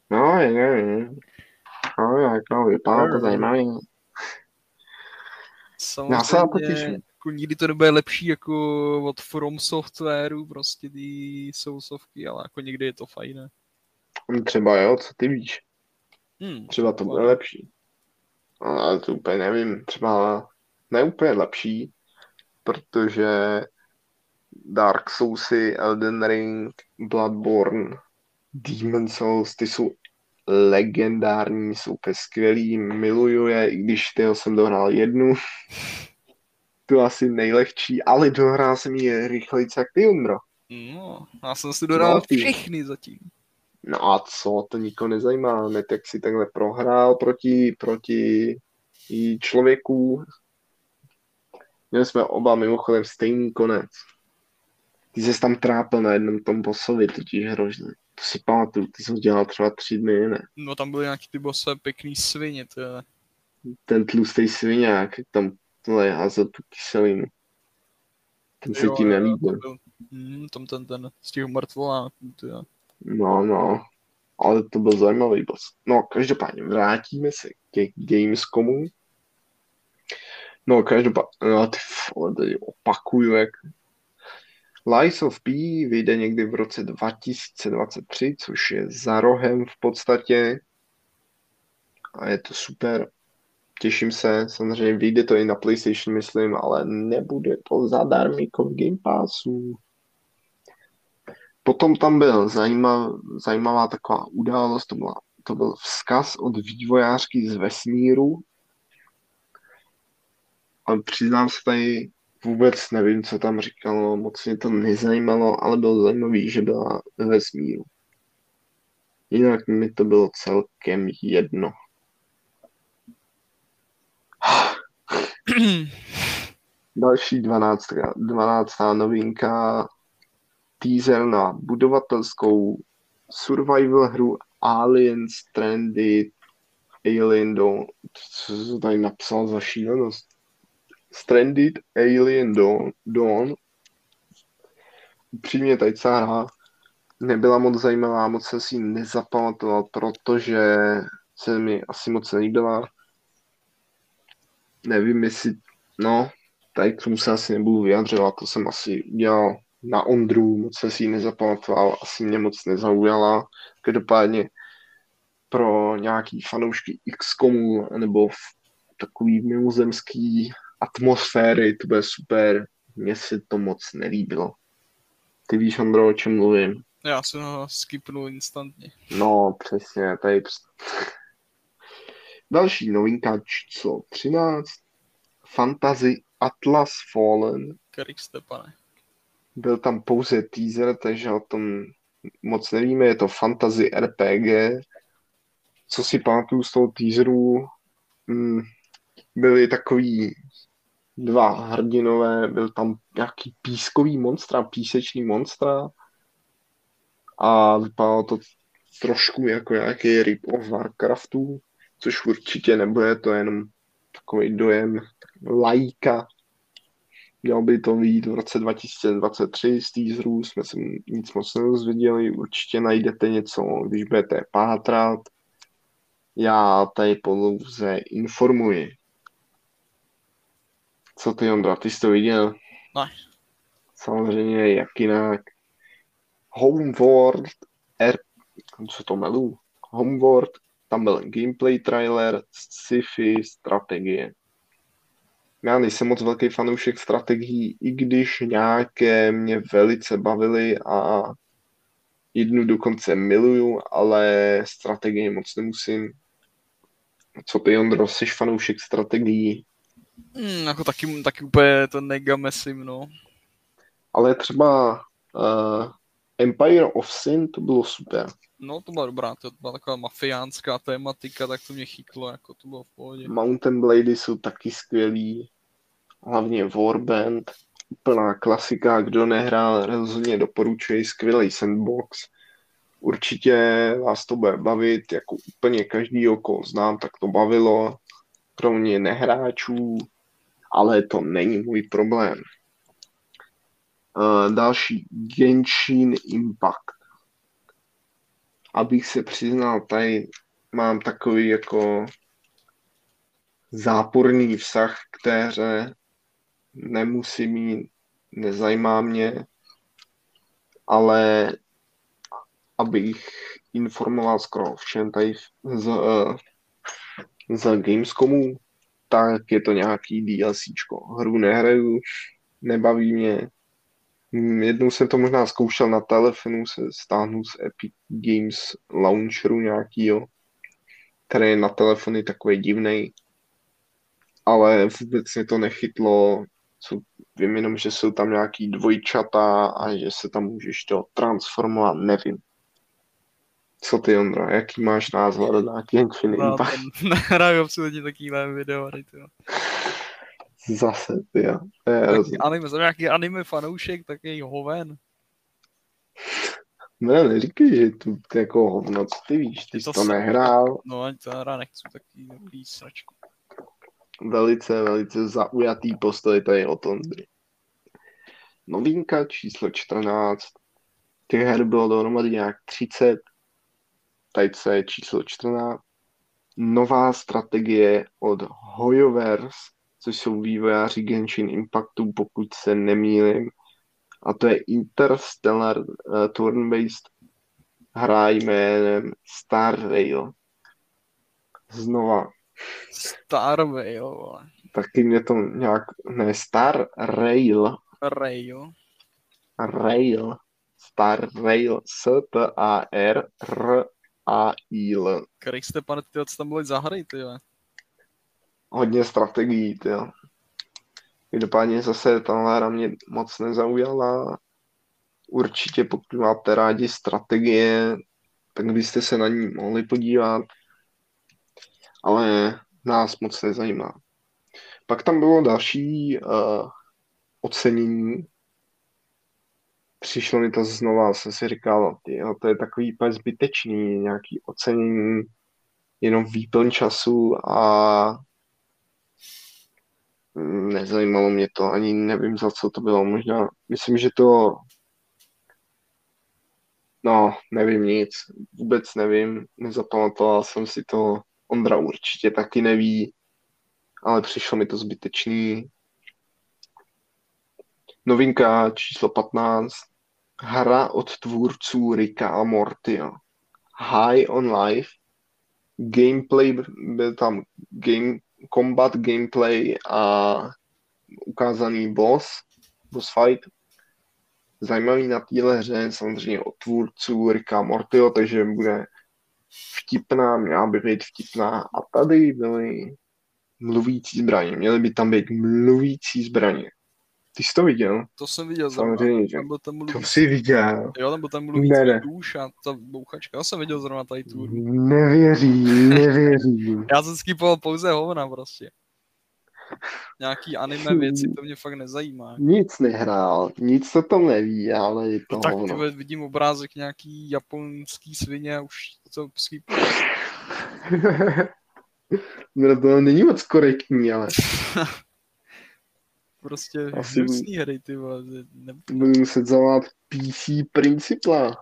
A: No, je, je, je. No, jako vypadá to zajímavě. Já se na to
B: Samozřejmě,
A: těším.
B: jako nikdy to nebude lepší jako od From Softwareu, prostě ty sousovky, ale jako někdy je to fajn. ne?
A: Třeba jo, co ty víš?
B: Hmm,
A: Třeba to bude lepší. Ale to úplně nevím. Třeba ne úplně lepší, protože Dark Soulsy, Elden Ring, Bloodborne, Demon Souls, ty jsou legendární, jsou úplně skvělý, miluju je, i když tyho jsem dohrál jednu. Tu asi nejlehčí, ale dohrál jsem ji rychleji jak ty, Ondro.
B: No, já jsem si
A: No, ty.
B: všechny zatím.
A: No a co, to nikoho nezajímá, ne, tak si takhle prohrál proti, proti člověku. Měli jsme oba mimochodem stejný konec. Ty jsi tam trápil na jednom tom bossovi, totiž hrozně. To si pamatuju, ty jsi dělal třeba tři dny, ne?
B: No tam byly nějaký ty bose pěkný svině, to je.
A: Ten tlustý sviňák, jak tam tohle házel tu kyselinu. Ten se
B: Jo,
A: ti
B: jo,
A: nelíbil.
B: to Hmm, tam ten, ten z těch mrtvoláků, to je.
A: No, no. Ale to byl zajímavý boss. No, každopádně vrátíme se ke Gamescomu. No, každopádně, no, ty vole, tady opakuju, jak Lies of P vyjde někdy v roce 2023, což je za rohem v podstatě. A je to super. Těším se, samozřejmě vyjde to i na PlayStation, myslím, ale nebude to zadarmíko v Game Passu. Potom tam byl zajímav, zajímavá taková událost, to, byla, to byl vzkaz od vývojářky z vesmíru. Ale přiznám se tady, vůbec nevím, co tam říkalo, moc mě to nezajímalo, ale bylo zajímavý, že byla ve vesmíru. Jinak mi to bylo celkem jedno. Další 12. 12. novinka, teaser na budovatelskou survival hru Alien Stranded Alien Dawn. Co se tady napsal za šílenost? Stranded Alien Dawn. Dawn. Upřímně tady celá hra nebyla moc zajímavá, moc jsem si nezapamatoval, protože se mi asi moc nelíbila. Nevím, jestli, no, tady k tomu se asi nebudu vyjadřovat, to jsem asi udělal na Ondru, moc jsem si ji nezapamatoval, asi mě moc nezaujala. Každopádně pro nějaký fanoušky XCOMu nebo v takový mimozemský atmosféry, to bude super. Mně se to moc nelíbilo. Ty víš, Ondro, o čem mluvím?
B: Já jsem ho skipnul instantně.
A: No, přesně, tady... Další novinka číslo 13. Fantasy Atlas Fallen.
B: Kriste, pane.
A: Byl tam pouze teaser, takže o tom moc nevíme. Je to fantasy RPG. Co si pamatuju z toho teaseru, hmm, byly takový dva hrdinové, byl tam nějaký pískový monstra, písečný monstra a vypadalo to trošku jako nějaký rip of Warcraftu, což určitě nebude, to je jenom takový dojem lajka. Mělo by to vyjít v roce 2023 z teaserů, jsme se nic moc nedozvěděli, určitě najdete něco, když budete pátrat. Já tady pouze informuji. Co ty, Ondra, ty jsi to viděl?
B: Ne.
A: Samozřejmě, jak jinak. Homeworld R... Co to melu? Homeworld, tam byl gameplay trailer, sci-fi, strategie. Já nejsem moc velký fanoušek strategií, i když nějaké mě velice bavily a jednu dokonce miluju, ale strategie moc nemusím. Co ty, Ondro, jsi fanoušek strategií?
B: Hmm, jako taky, taky úplně to negamesím, no.
A: Ale třeba uh, Empire of Sin, to bylo super.
B: No, to byla dobrá, to byla taková mafiánská tématika, tak to mě chytlo, jako to bylo v pohodě.
A: Mountain Blady jsou taky skvělí, hlavně Warband, plná klasika, kdo nehrál, rozhodně doporučuji, skvělý sandbox. Určitě vás to bude bavit, jako úplně každý, koho znám, tak to bavilo, kromě nehráčů, ale to není můj problém. Uh, další, Genshin Impact. Abych se přiznal, tady mám takový jako záporný vztah k té hře. Nemusím jí, nezajímá mě, ale abych informoval skoro všem tady z, uh, z Gamescomu, tak je to nějaký DLCčko. Hru nehraju, nebaví mě, jednou jsem to možná zkoušel na telefonu, se stáhnu z Epic Games Launcheru nějakýho, který je na telefony takový divný, ale vůbec mě to nechytlo. Co, vím jenom, že jsou tam nějaký dvojčata a že se tam můžeš to transformovat, nevím. Co ty, Ondra, jaký máš názor na Genshin Impact?
B: Nehraju absolutně takovýhle video, jo.
A: Zase, ty jo.
B: Anime, jsem nějaký anime fanoušek, tak je hoven.
A: Ne, neříkej, že tu ty jako hovno, co ty víš, ty jsi to, to nehrál.
B: No, ani to hra nechci taky takový sračku.
A: Velice, velice zaujatý postoj tady o tom. Novinka číslo 14. Těch her bylo dohromady nějak 30. Tady je číslo 14. Nová strategie od Hoyoverse což jsou vývojáři Genshin Impactu, pokud se nemýlím. A to je Interstellar uh, Turn-Based hra jménem Star Rail. Znova.
B: Star Rail,
A: Taky mě to nějak, ne, Star Rail.
B: Rail.
A: Rail. Star Rail. S-T-A-R R-A-I-L.
B: Kriste, pane, ty tam byli za hry, ty
A: hodně strategií, jo. Každopádně zase ta hra mě moc nezaujala. Určitě pokud máte rádi strategie, tak byste se na ní mohli podívat. Ale nás moc nezajímá. Pak tam bylo další uh, ocenění. přišlo mi to znova, jsem si říkal, tyjo, to je takový zbytečný, nějaký ocenění, jenom výplň času a nezajímalo mě to, ani nevím, za co to bylo. Možná, myslím, že to no, nevím nic, vůbec nevím, nezapamatoval jsem si to, Ondra určitě taky neví, ale přišlo mi to zbytečný. Novinka číslo 15, hra od tvůrců Rika a Morty. High on Life, gameplay, byl tam game, combat gameplay a ukázaný boss, boss fight. Zajímavý na téhle hře samozřejmě od tvůrců Rika Mortyho, takže bude vtipná, měla by být vtipná. A tady byly mluvící zbraně. Měly by tam být mluvící zbraně. Ty jsi to viděl?
B: To jsem viděl
A: Samozřejmě, že.
B: Tam byl ten mluvící,
A: To jsi viděl.
B: jo, tam byl ten mluvící
A: Ne, ne.
B: duš a ta bouchačka. Já jsem viděl zrovna tady tu.
A: Nevěřím, nevěřím.
B: Já jsem skipoval pouze hovna prostě. Nějaký anime věci, to mě fakt nezajímá.
A: Nic nehrál, nic o tom neví, ale je to
B: No tak
A: hovno.
B: vidím obrázek nějaký japonský svině a už to skip.
A: no to není moc korektní, ale
B: Prostě
A: Asi
B: hnusný hry, ty vole. Ne,
A: budu muset zavolat PC principla.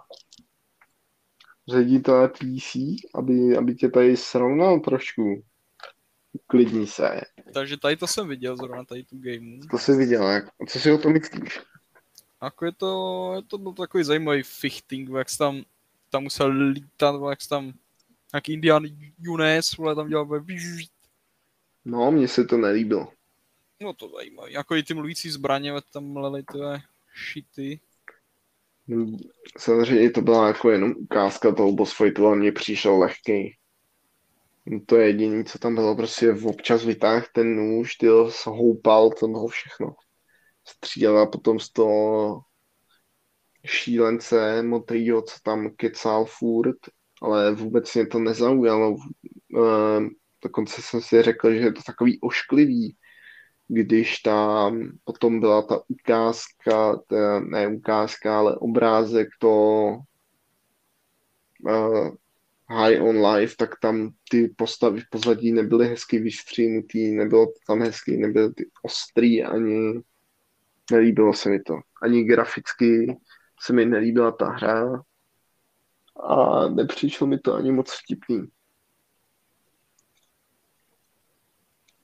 A: Ředitele PC, aby, aby tě tady srovnal trošku. Klidni se.
B: takže tady to jsem viděl zrovna, tady tu gameu.
A: To jsi viděl, jak? Co si o tom myslíš?
B: Jako je to, je to byl takový zajímavý fichting, jak jsi tam, tam musel lítat, jak jsi tam nějaký Indian Junes, vole, tam dělal,
A: No, mně se to nelíbilo.
B: no to zajímavý. Jako i ty mluvící zbraně, tam lely ty shity.
A: Samozřejmě to byla jako jenom ukázka toho boss fightu, ale mně přišel lehký. To je jediné, co tam bylo, prostě občas vytáhl ten nůž, ty houpal, to bylo všechno. Střílel a potom z toho šílence motrýho, co tam kecal furt, ale vůbec mě to nezaujalo. Ehm, Dokonce jsem si řekl, že je to takový ošklivý, když tam potom byla ta ukázka, ta, ne ukázka, ale obrázek to High on Life, tak tam ty postavy v pozadí nebyly hezky vystřínutý, nebylo to tam hezky, nebyly ty ostrý, ani nelíbilo se mi to. Ani graficky se mi nelíbila ta hra a nepřišlo mi to ani moc vtipný.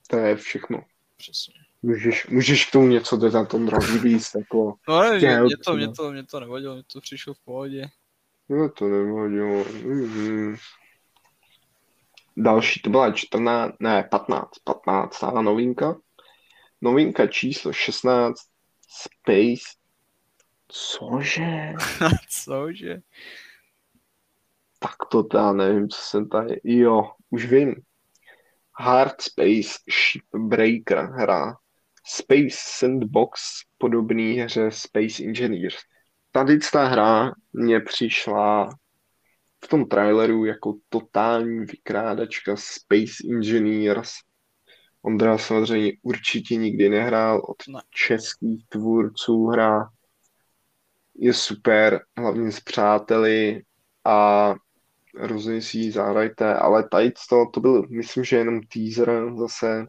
A: To je všechno.
B: Přesně.
A: Můžeš, můžeš k tomu něco dodat, Ondro, víc, jako,
B: No ne, mě, to, mě, to, mě to nevadilo, mě to přišlo v pohodě.
A: No to nevadilo. Mhm. Další, to byla 14, ne, 15, 15. novinka. Novinka číslo 16, Space. Cože?
B: Cože?
A: Tak to já nevím, co jsem tady. Jo, už vím. Hard Space Shipbreaker hra. Space Sandbox podobný hře Space Engineers. Tady ta hra mě přišla v tom traileru jako totální vykrádačka Space Engineers. Ondra samozřejmě určitě nikdy nehrál od
B: Ne.
A: českých tvůrců hra. Je super, hlavně s přáteli a rozhodně si ji zahrajte, ale tady to, to byl, myslím, že jenom teaser zase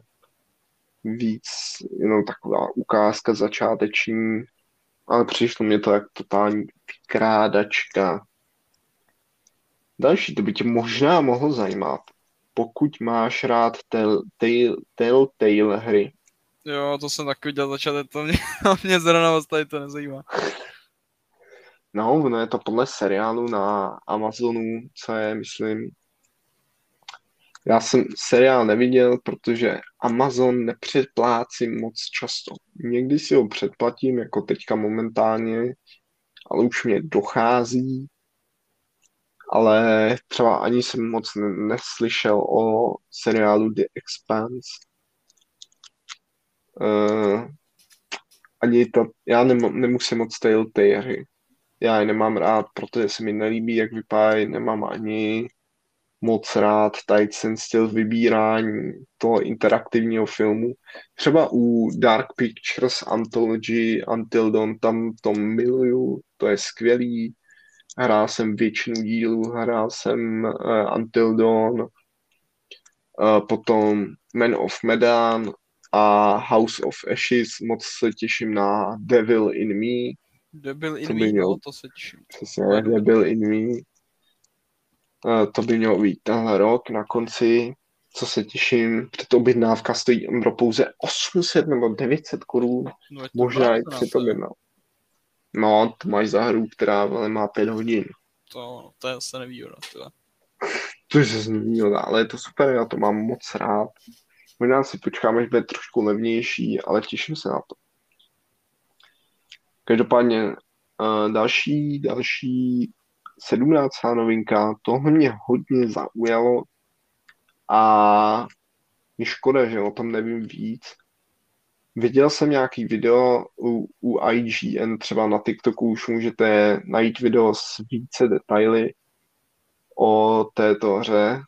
A: víc, jenom taková ukázka začáteční, ale přišlo mě to jak totální vykrádačka. Další, to by tě možná mohlo zajímat, pokud máš rád tel, tel, Telltale hry.
B: Jo, to jsem taky viděl začátek, to mě, mě zrovna moc tady to nezajímá.
A: No, ono je to podle seriálu na Amazonu, co je, myslím, já jsem seriál neviděl, protože Amazon nepředplácí moc často. Někdy si ho předplatím, jako teďka momentálně, ale už mě dochází. Ale třeba ani jsem moc ne- neslyšel o seriálu The Expanse. Uh, ani to, já nem, nemusím moc Telltale hry. Já je nemám rád, protože se mi nelíbí, jak vypadají, nemám ani moc rád tady ten styl vybírání toho interaktivního filmu. Třeba u Dark Pictures Anthology Until Dawn, tam to miluju, to je skvělý. Hrál jsem většinu dílů, hrál jsem uh, Until Dawn, uh, potom Man of Medan a House of Ashes. Moc se těším na Devil in Me.
B: Devil in Me,
A: měl-
B: no, to se těším.
A: Přesně, Devil in Me. Uh, to by mělo být tenhle rok na konci. Co se těším, protože objednávka stojí pro pouze 800 nebo 900 korun.
B: No,
A: Možná i při
B: to je-
A: to No, to máš za hru, která ale má 5 hodin.
B: To, to je se nevýhoda, teda.
A: To je změnilo, ale je to super, já to mám moc rád. Možná si počkám, až bude trošku levnější, ale těším se na to. Každopádně uh, další, další sedmnáctá novinka, tohle mě hodně zaujalo a je škoda, že o tom nevím víc. Viděl jsem nějaký video u, u IGN, třeba na TikToku už můžete najít video s více detaily o této hře.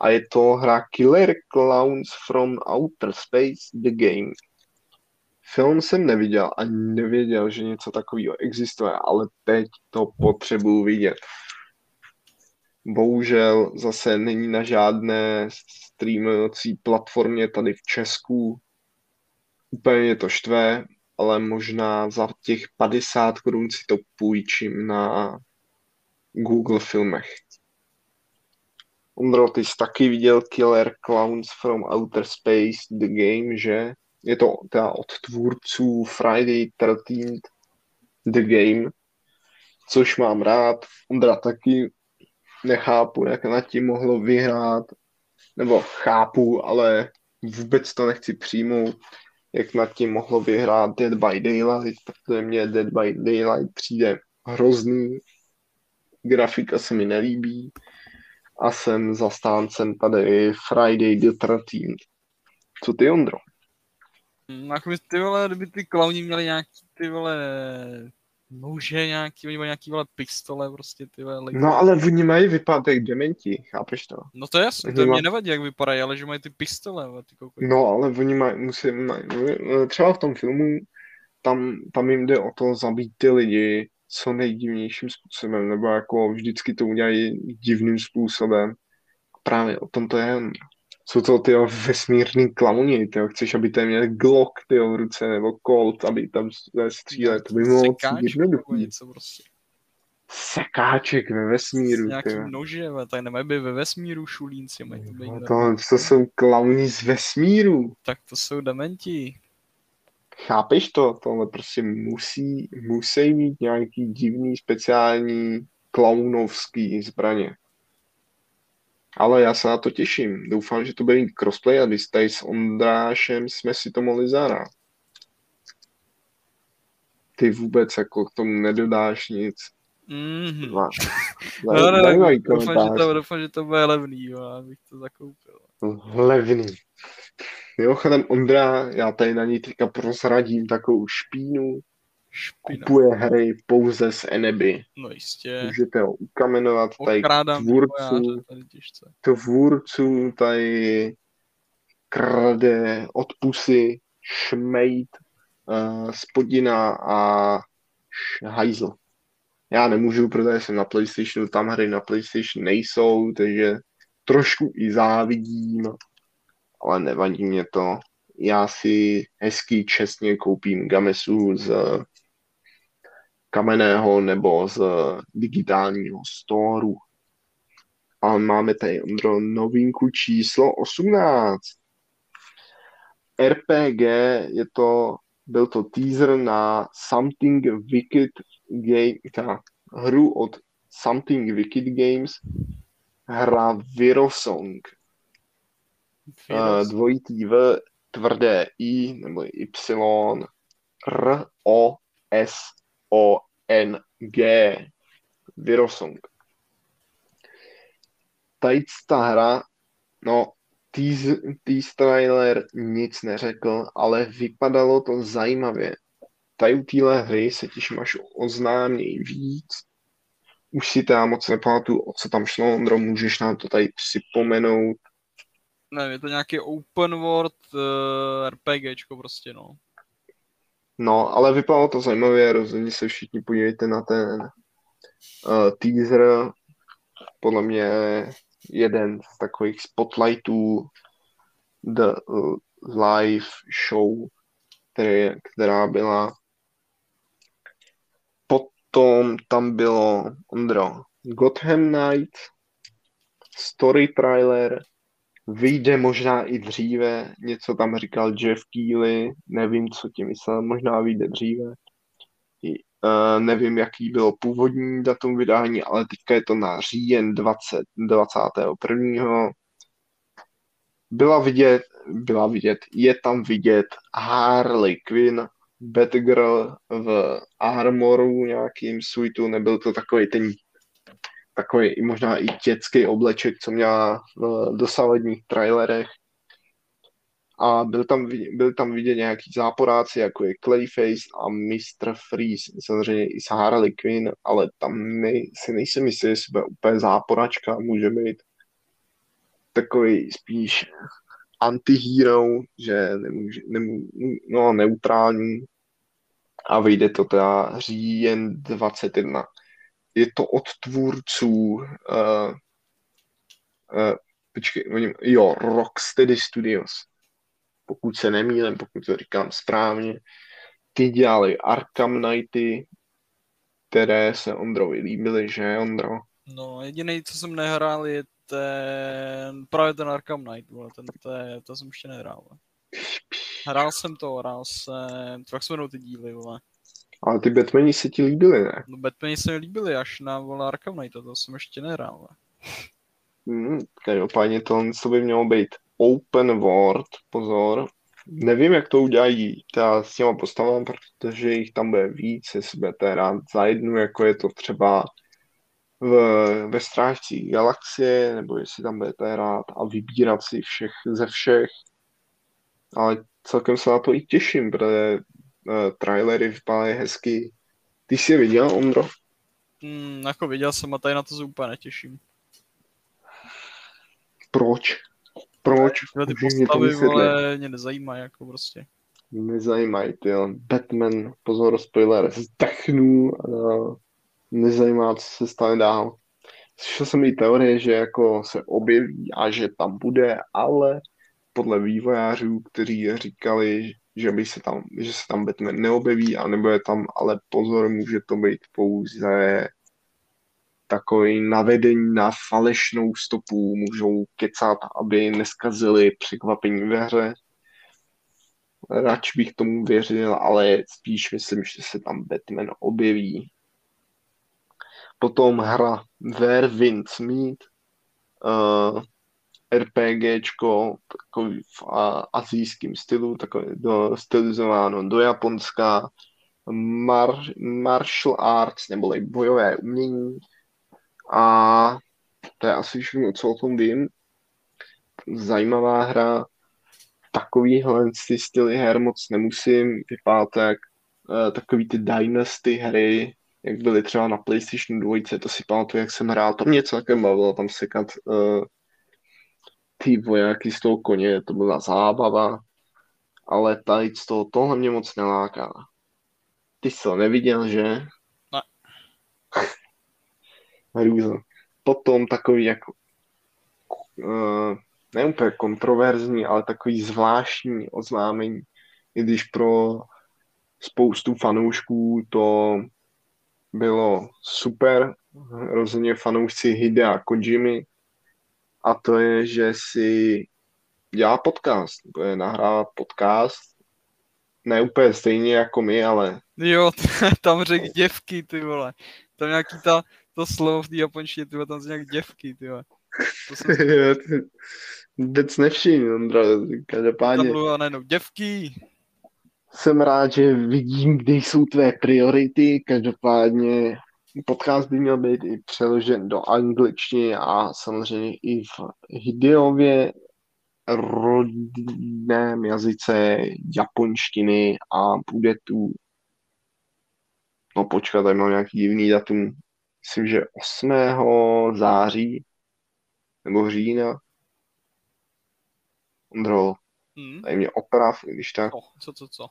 A: A je to hra Killer Clowns from Outer Space The Game. Film jsem neviděl a nevěděl, že něco takového existuje, ale teď to potřebuju vidět. Bohužel zase není na žádné streamovací platformě tady v Česku. Úplně mě to štve, ale možná za těch 50 korun si to půjčím na Google filmech. Ondro, ty jsi taky viděl Killer Clowns from Outer Space The Game, že? Je to teda od tvůrců Friday 13 The Game, což mám rád. Ondra taky nechápu, jak nad tím mohlo vyhrát, nebo chápu, ale vůbec to nechci přijmout, jak nad tím mohlo vyhrát Dead by Daylight, protože mě Dead by Daylight přijde hrozný, grafika se mi nelíbí a jsem zastáncem tady Friday the 13. Co ty, Ondro?
B: Hm, Jako by ty vole, kdyby ty klauni měli nějaký ty vole nože nějaký, oni mají nějaký vole pistole prostě ty vole.
A: No ale oni mají vypadat jak dementi, chápeš to?
B: No to je jasný,
A: Oni
B: to
A: má-
B: mě nevadí, jak vypadají, ale že mají ty pistole, vole, ty.
A: No ale oni mají, musí, mají, no, třeba v tom filmu, tam, tam jim jde o to zabít ty lidi co nejdivnějším způsobem, nebo jako vždycky to udělají divným způsobem. Právě o tom to je. Jsou to ty vesmírný klauni, ty chceš, aby ten měl Glock ty v ruce, nebo Colt, aby tam střílel, to by
B: nebo
A: jednoduchý.
B: něco prostě.
A: Sekáček ve
B: S
A: vesmíru, ty.
B: nějakým nože, vole, tak nemají být ve vesmíru šulínci, mají to být,
A: No, to, to jsou klauni z vesmíru.
B: tak to jsou dementi.
A: Chápeš to? Tohle prostě musí, musí mít nějaký divný speciální klaunovský zbraně. Ale já se na to těším. Doufám, že to bude mít crossplay a když tady s Ondrášem jsme si to mohli zahrát. Ty vůbec jako k tomu nedodáš nic.
B: Mhm.
A: Dva.
B: No, no, no, doufám, že to, doufám, že to bude levný, jo, abych to zakoupil.
A: Levný. Mimochodem Ondra, já tady na ní teďka prozradím takovou špínu.
B: Špina.
A: Kupuje hry pouze z Eneby.
B: No jistě.
A: Můžete ho ukamenovat tady tvůrců,
B: vývojáře tady těžce.
A: tvůrců tady krade od pusy, šmejt, uh, spodina a hajzl. Já nemůžu, protože jsem na Playstationu, tam hry na Playstation nejsou, takže trošku i závidím, ale nevadí mě to. Já si hezky čestně koupím Gamesu z kamenného nebo z digitálního storu. A máme tady, Ondro, novinku číslo 18. RPG je to, byl to teaser na Something Wicked Game, ta hru od Something Wicked Games, hra Virosong. Uh, dvojitý V, tvrdé I nebo Y, R, O, S, O, N, G. Virosong. Tady ta hra, no, tease trailer nic neřekl, ale vypadalo to zajímavě. Tady u téhle hry se těším, až oznámějí víc. už si teda moc nepamatuju, o co tam šlo, Ondro, můžeš nám to tady připomenout?
B: Ne, je to nějaký open world uh, RPGčko prostě, no.
A: No, ale vypadalo to zajímavě, rozhodně se všichni podívejte na ten uh, teaser. Podle mě jeden z takových spotlightů The uh, Live Show, které, která byla. Potom tam bylo, Ondro, Gotham Knight, story trailer, vyjde možná i dříve, něco tam říkal Jeff Keely, nevím, co tím myslel, možná vyjde dříve. Uh, nevím, jaký bylo původní datum vydání, ale teďka je to na říjen 20, 21. Byla vidět, byla vidět, je tam vidět Harley Quinn, Batgirl v armoru nějakým suitu, nebyl to takový ten takový možná i dětský obleček, co měla v dosavadních trailerech. A byl tam, byl tam vidět nějaký záporáci, jako je Clayface a Mr. Freeze, samozřejmě i s Harley Quinn, ale tam nej, si nejsem jistý, jestli bude úplně záporačka, může být takový spíš antihero, že nemůže, nemů, no, neutrální a vyjde to teda říjen 21 je to od tvůrců uh, uh, počkej, oni, jo, Rocksteady Studios. Pokud se nemýlím, pokud to říkám správně, ty dělali Arkham Knighty, které se Ondrovi líbily, že Ondro?
B: No, jediný, co jsem nehrál, je ten, právě ten Arkham Knight, vole, ten, to, je, to jsem ještě nehrál. Hrál jsem to, hrál jsem, jak se ty díly, vole.
A: Ale ty Batmani se ti líbily, ne?
B: No Batmani se mi líbily až na vole Arkham Knight, to jsem ještě nehrál. Ne?
A: Hmm, každopádně to, to by mělo být open world, pozor. Nevím, jak to udělají ta s těma postavami, protože jich tam bude víc, jestli budete hrát za jednu, jako je to třeba v, ve Strážcích galaxie, nebo jestli tam budete hrát a vybírat si všech ze všech. Ale celkem se na to i těším, protože trailery vypadají hezky. Ty jsi je viděl, Ondro?
B: Mm, jako viděl jsem a tady na to se úplně netěším.
A: Proč? Proč?
B: Tyhle ty postavy, vole, mě nezajímají, jako prostě.
A: Nezajímají, ty jo. Batman, pozor, spoiler, zdechnul a nezajímá, co se stane dál. Slyšel jsem i teorie, že jako se objeví a že tam bude, ale podle vývojářů, kteří říkali, že, by se tam, že se tam Batman neobjeví a nebo je tam, ale pozor, může to být pouze takový navedení na falešnou stopu, můžou kecat, aby neskazili překvapení ve hře. Radši bych tomu věřil, ale spíš myslím, že se tam Batman objeví. Potom hra Where Winds Meet, uh, RPGčko takový v azijském stylu, takový do, stylizováno do Japonska, mar, martial arts neboli bojové umění. A to je asi všechno, co o tom vím. Zajímavá hra, takovýhle ty styly her moc nemusím, jak uh, takový ty Dynasty hry, jak byly třeba na PlayStation 2, to si pamatuju, jak jsem hrál, to mě celkem bavilo tam sekat uh, ty vojáky z toho koně, to byla zábava, ale tady z toho, tohle mě moc neláká. Ty jsi to neviděl, že?
B: Ne.
A: Hrůza. Potom takový jako uh, ne úplně kontroverzní, ale takový zvláštní oznámení, i když pro spoustu fanoušků to bylo super. Rozhodně fanoušci Hidea Kojimy a to je, že si dělá podcast, bude nahrávat podcast, ne úplně stejně jako my, ale...
B: Jo, tam řekl děvky, ty vole. Tam nějaký ta, to slovo v té japonštině, ty vole, tam nějak děvky, ty vole.
A: To jsem... Vůbec nevšiml, Ondra, každopádně...
B: Tam mluvil najednou děvky.
A: Jsem rád, že vidím, kde jsou tvé priority, každopádně podcast by měl být i přeložen do angličtiny a samozřejmě i v Hideově rodinném jazyce japonštiny a bude tu no počkat, tady mám nějaký divný datum myslím, že 8. září nebo října. Ondro,
B: Hmm.
A: tady mě oprav, když tak.
B: Co, co, co, co?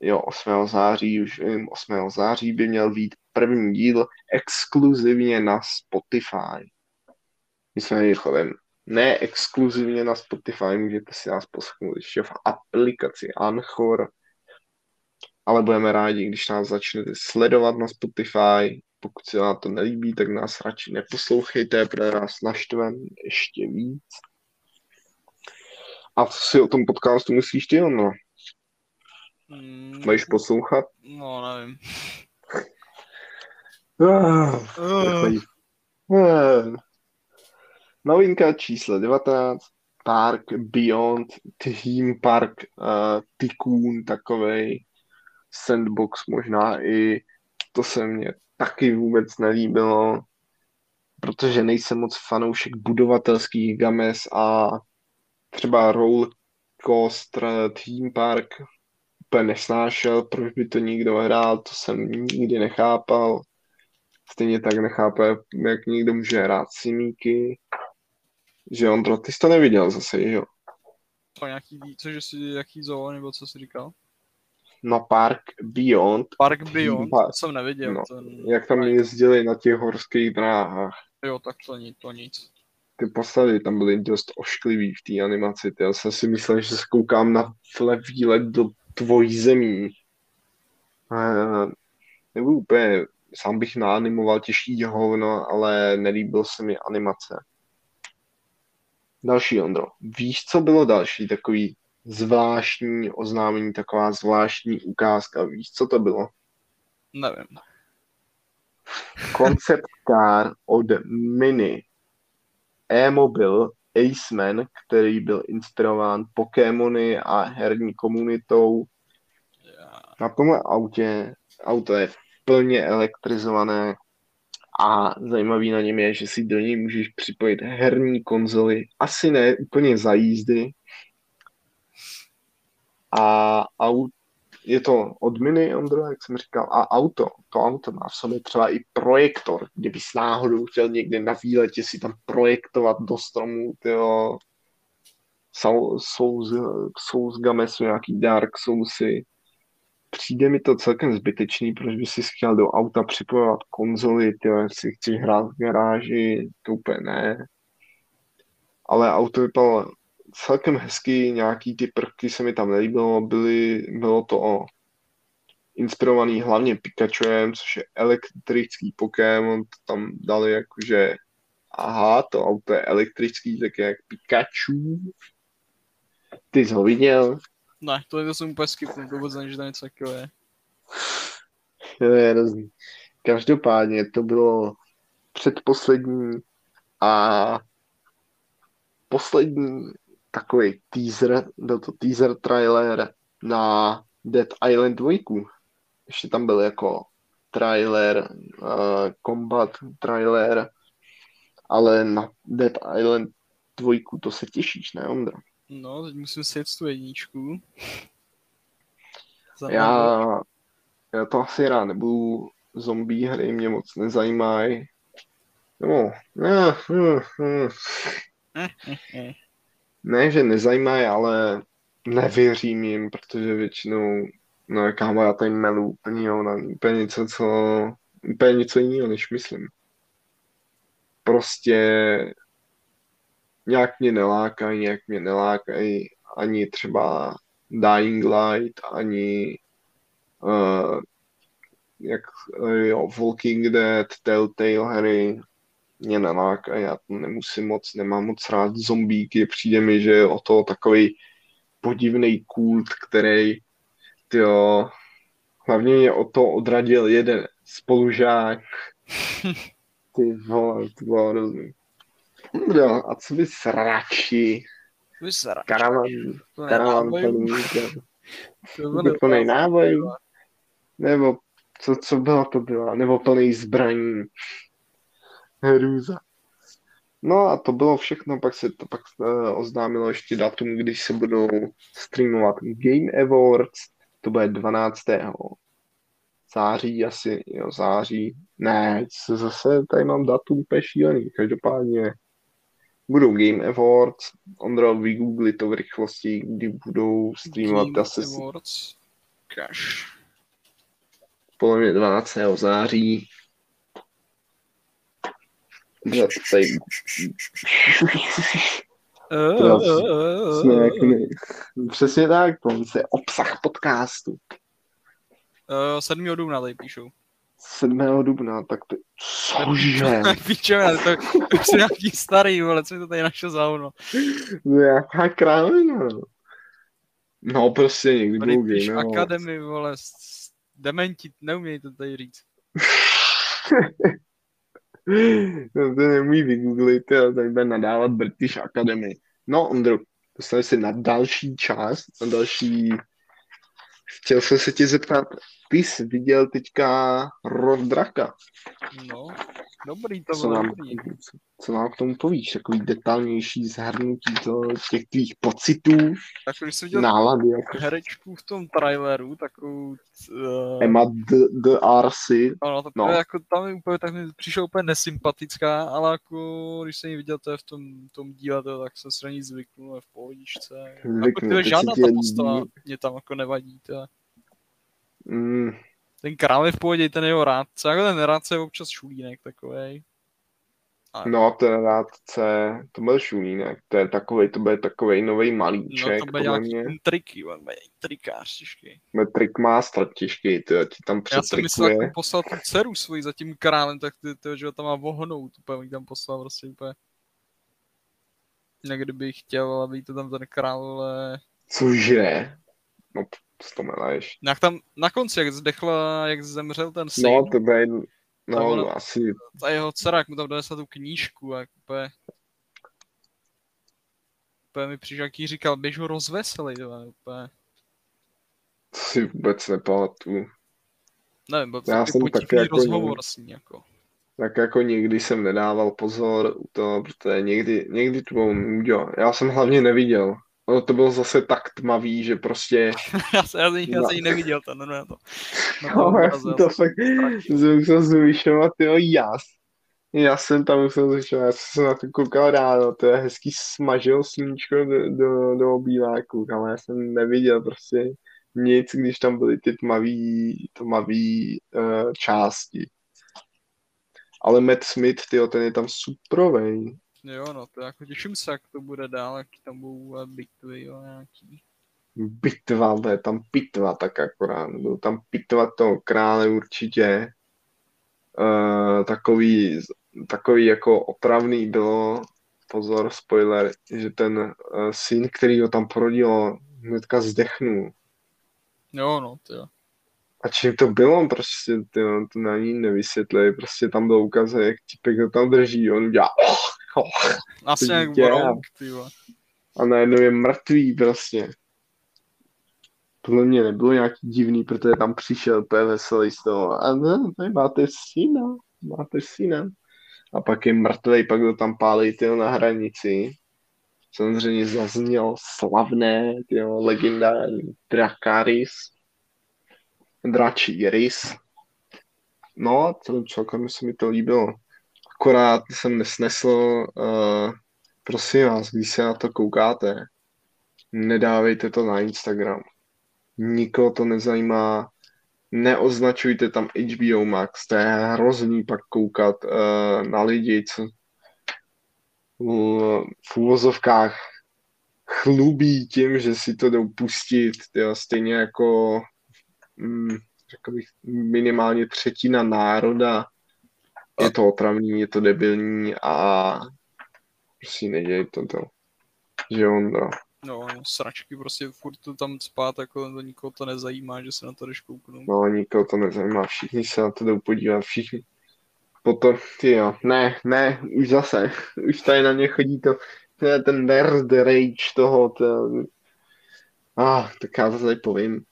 A: Jo, 8. září, už vím, 8. září by měl být první díl exkluzivně na Spotify. My jsme rychle ne exkluzivně na Spotify, můžete si nás poslechnout ještě v aplikaci Anchor, ale budeme rádi, když nás začnete sledovat na Spotify. Pokud se vám to nelíbí, tak nás radši neposlouchejte, protože nás naštven ještě víc. A co si o tom podcastu myslíš ty, ono?
B: Hmm.
A: Budeš poslouchat?
B: No, nevím.
A: Ah,
B: Uh,
A: Eh. Novinka číslo 19, Park Beyond, Theme Park, uh, Tycoon, takovej sandbox možná i, to se mně taky vůbec nelíbilo, protože nejsem moc fanoušek budovatelských games a třeba roller coaster theme park úplně nesnášel, proč by to nikdo hrál, to jsem nikdy nechápal. Stejně tak nechápe, jak někdo může hrát simíky. Že Ondro, ty jsi to neviděl zase, že jo?
B: to nějaký, co, že si, jaký zoo, nebo co jsi říkal?
A: No Park Beyond,
B: Park Beyond,
A: Park.
B: to jsem neviděl.
A: No,
B: ten...
A: jak tam jezdili na těch horských dráhách.
B: Jo, tak to, ni, to nic.
A: Ty postavy tam byly dost ošklivý v té animaci. Ty. Já jsem si myslel, že se koukám na vle výlet do tvojí zemí. Eh, Nebo úplně, sám bych naanimoval těžší hovno, ale nelíbil se mi animace. Další, Ondro. Víš, co bylo další takový zvláštní oznámení, taková zvláštní ukázka? Víš, co to bylo?
B: Nevím.
A: Concept car od Mini. E-mobil Aceman, který byl inspirován Pokémony a herní komunitou. Na tomhle autě, auto je plně elektrizované a zajímavý na něm je, že si do něj můžeš připojit herní konzoly, asi ne úplně za jízdy. A aut, je to od Mini, Ondro, jak jsem říkal, a auto, to auto má v sobě třeba i projektor, kdybys náhodou chtěl někde na výletě si tam projektovat do stromů, tyjo, Souls, Souls Gamesu, nějaký Dark Soulsy. Přijde mi to celkem zbytečný, proč by si chtěl do auta připojovat konzoly, tyjo, jestli chceš hrát v garáži, to úplně ne. Ale auto vypadalo celkem hezky, nějaký ty prvky se mi tam nelíbilo, byly, bylo to o inspirovaný hlavně Pikachuem, což je elektrický Pokémon, to tam dali jakože aha, to auto je elektrický, tak jak Pikachu. Ty jsi ho viděl?
B: Ne, to, to jsem úplně skipnul, to vůbec tam něco takového je.
A: Jo, je hrozný. Každopádně to bylo předposlední a poslední takový teaser, byl to teaser trailer na Dead Island 2. Ještě tam byl jako trailer, uh, combat trailer, ale na Dead Island 2 to se těšíš, ne Ondra?
B: No, teď musím si jet tu jedničku.
A: Já, já to asi rád nebudu, zombie hry mě moc nezajímají. No, ne, ne, ne.
B: Eh,
A: ne, že nezajímají, ale nevěřím jim, protože většinou, no kámo, já tady melu úplně, jo, na úplně něco, co, úplně něco jiného, než myslím. Prostě nějak mě nelákají, nějak mě nelákají ani třeba Dying Light, ani uh, jak uh, jo, Walking Dead, Telltale hry mě nelákají, já to nemusím moc, nemám moc rád zombíky, přijde mi, že je o to takový podivný kult, který tyjo, hlavně mě o to odradil jeden spolužák. Ty vole, to bylo hrozný. No, a co bys radši?
B: Vysera.
A: Karavan,
B: To ne,
A: karavan
B: náboj.
A: plný, plný nábojů? nebo co, co bylo, to bylo, nebo plný zbraní. Hrůza. No a to bylo všechno, pak se to pak uh, oznámilo ještě datum, když se budou streamovat Game Awards, to bude 12. září asi, jo, září. Ne, zase tady mám datum úplně šílený. Každopádně budou Game Awards. Ondra, vygoogli to v rychlosti, kdy budou streamovat
B: Game
A: asi
B: Awards. Cash.
A: podle mě 12. září. To tady... Teda jsme jak. Přesně tak, to je obsah podcastu.
B: Uh, 7. dubna tady píšou.
A: 7. dubna, tak to... Cože?
B: Píčeme, to, to už je nějaký starý, vole, co je to tady našel za ono.
A: No jaká krávina, no. No prostě někdy
B: Tady píš
A: Game Awards.
B: Academy, vole, dementi, neumějí to tady říct.
A: No to nemůj vygooglit, jo, tady bude nadávat British Academy. No, Ondro, dostali se na další část, na další... Chtěl jsem se tě zeptat, ty jsi viděl teďka Rod Draka.
B: No, dobrý to
A: Co
B: bylo,
A: nám,
B: dobrý.
A: co, co nám k tomu povíš? Takový detailnější zhrnutí to, těch tvých pocitů,
B: Tak když jsi viděl
A: nálady, jako
B: herečku v tom traileru, takovou... Uh,
A: Emma D, D. Arcy.
B: ano, to
A: no.
B: no. jako tam je úplně, tak mi přišla úplně nesympatická, ale jako, když jsem ji viděl to je v tom, tom díle, to, tak jsem se na ní zvyknul, je v pohodičce. Jako
A: Zvyknu, teď
B: žádná ta postava mě tam jako nevadí. To.
A: Mm,
B: Ten král je v pohodě, ten jeho rádce, jako ten rádce je občas šulínek takovej. A,
A: no, ten rádce, to byl šulínek, to je takovej, to bude takovej nový malíček,
B: no to bude nějaký
A: mě.
B: intriky, on bude intrikář těžký.
A: Metrik má těžký, to ti tam
B: Já jsem myslel,
A: přetrikuje.
B: jak poslal tu dceru svoji za tím králem, tak ty, ty, že ho tam má vohnout, úplně tam poslal prostě úplně. Jinak kdyby chtěl, aby to tam ten král, ale...
A: Cože? No, to meleš?
B: Jak tam na konci, jak zdechla, jak zemřel ten syn,
A: No, to
B: To
A: no,
B: ono-
A: asi,
B: ta jeho dcera, jak mu tam donesla tu knížku, jak úplně... Úplně mi přišel, jak jí říkal, běž ho rozveselej, to je úplně...
A: to si vůbec nepamatuju.
B: Nevím, byl to
A: Já jsem taky jako
B: rozhovor s ní, jako.
A: Tak jako někdy jsem nedával pozor u toho, protože někdy, někdy to bylo. Já jsem hlavně neviděl. Ono to bylo zase tak tmavý, že prostě...
B: já, se, já, jsem, já
A: No.
B: jsem ji neviděl, ten, no, no, to. Na
A: No, já jsem to fakt, musel zvyšovat, jo, jas. Já jsem tam musel zvyšovat, já jsem se na to koukal ráno, to je hezký smažil sluníčko do, do, do obýváku, ale já jsem neviděl prostě nic, když tam byly ty tmavý, tmavý uh, části. Ale Matt Smith, tyjo, ten je tam suprovej.
B: Jo, no, to jako těším se, jak to bude dál, jak tam budou bitvy, jo, nějaký.
A: Bitva, to je tam pitva tak akorát. Byl tam pitva toho krále určitě. Uh, takový, takový jako opravný bylo, pozor, spoiler, že ten uh, syn, který ho tam porodil, hnedka zdechnul.
B: Jo, no, to jo.
A: A čím to bylo, prostě ty, to na ní nevysvětlili, prostě tam byl ukaz, jak tipek ho tam drží, on udělá oh, oh,
B: Asi jak Brouk,
A: a najednou je mrtvý prostě. Podle mě nebylo nějaký divný, protože tam přišel úplně veselý z toho. A ne, tady máte syna, máte syna. A pak je mrtvý, pak ho tam pálí tyjo, na hranici. Samozřejmě zazněl slavné, tyjo, legendární Drakaris. Dračí rys. No, celým celkem se mi to líbilo. Akorát jsem nesnesl, uh, prosím vás, když se na to koukáte, nedávejte to na Instagram. Nikoho to nezajímá. Neoznačujte tam HBO Max, to je hrozný pak koukat uh, na lidi, co v úvozovkách chlubí tím, že si to jdou pustit, tyjo, stejně jako mm, řekl bych, minimálně třetina národa. Je to otravný, je to debilní a prostě neděj to to. Že on, no.
B: No, no, sračky, prostě furt to tam spát, jako to nikoho to nezajímá, že se na to jdeš kouknout.
A: No, nikoho to nezajímá, všichni se na to jdou podívat, všichni. Potom, ty jo, ne, ne, už zase, už tady na ně chodí to, to je ten nerd rage toho, to, ah, tak já tady povím.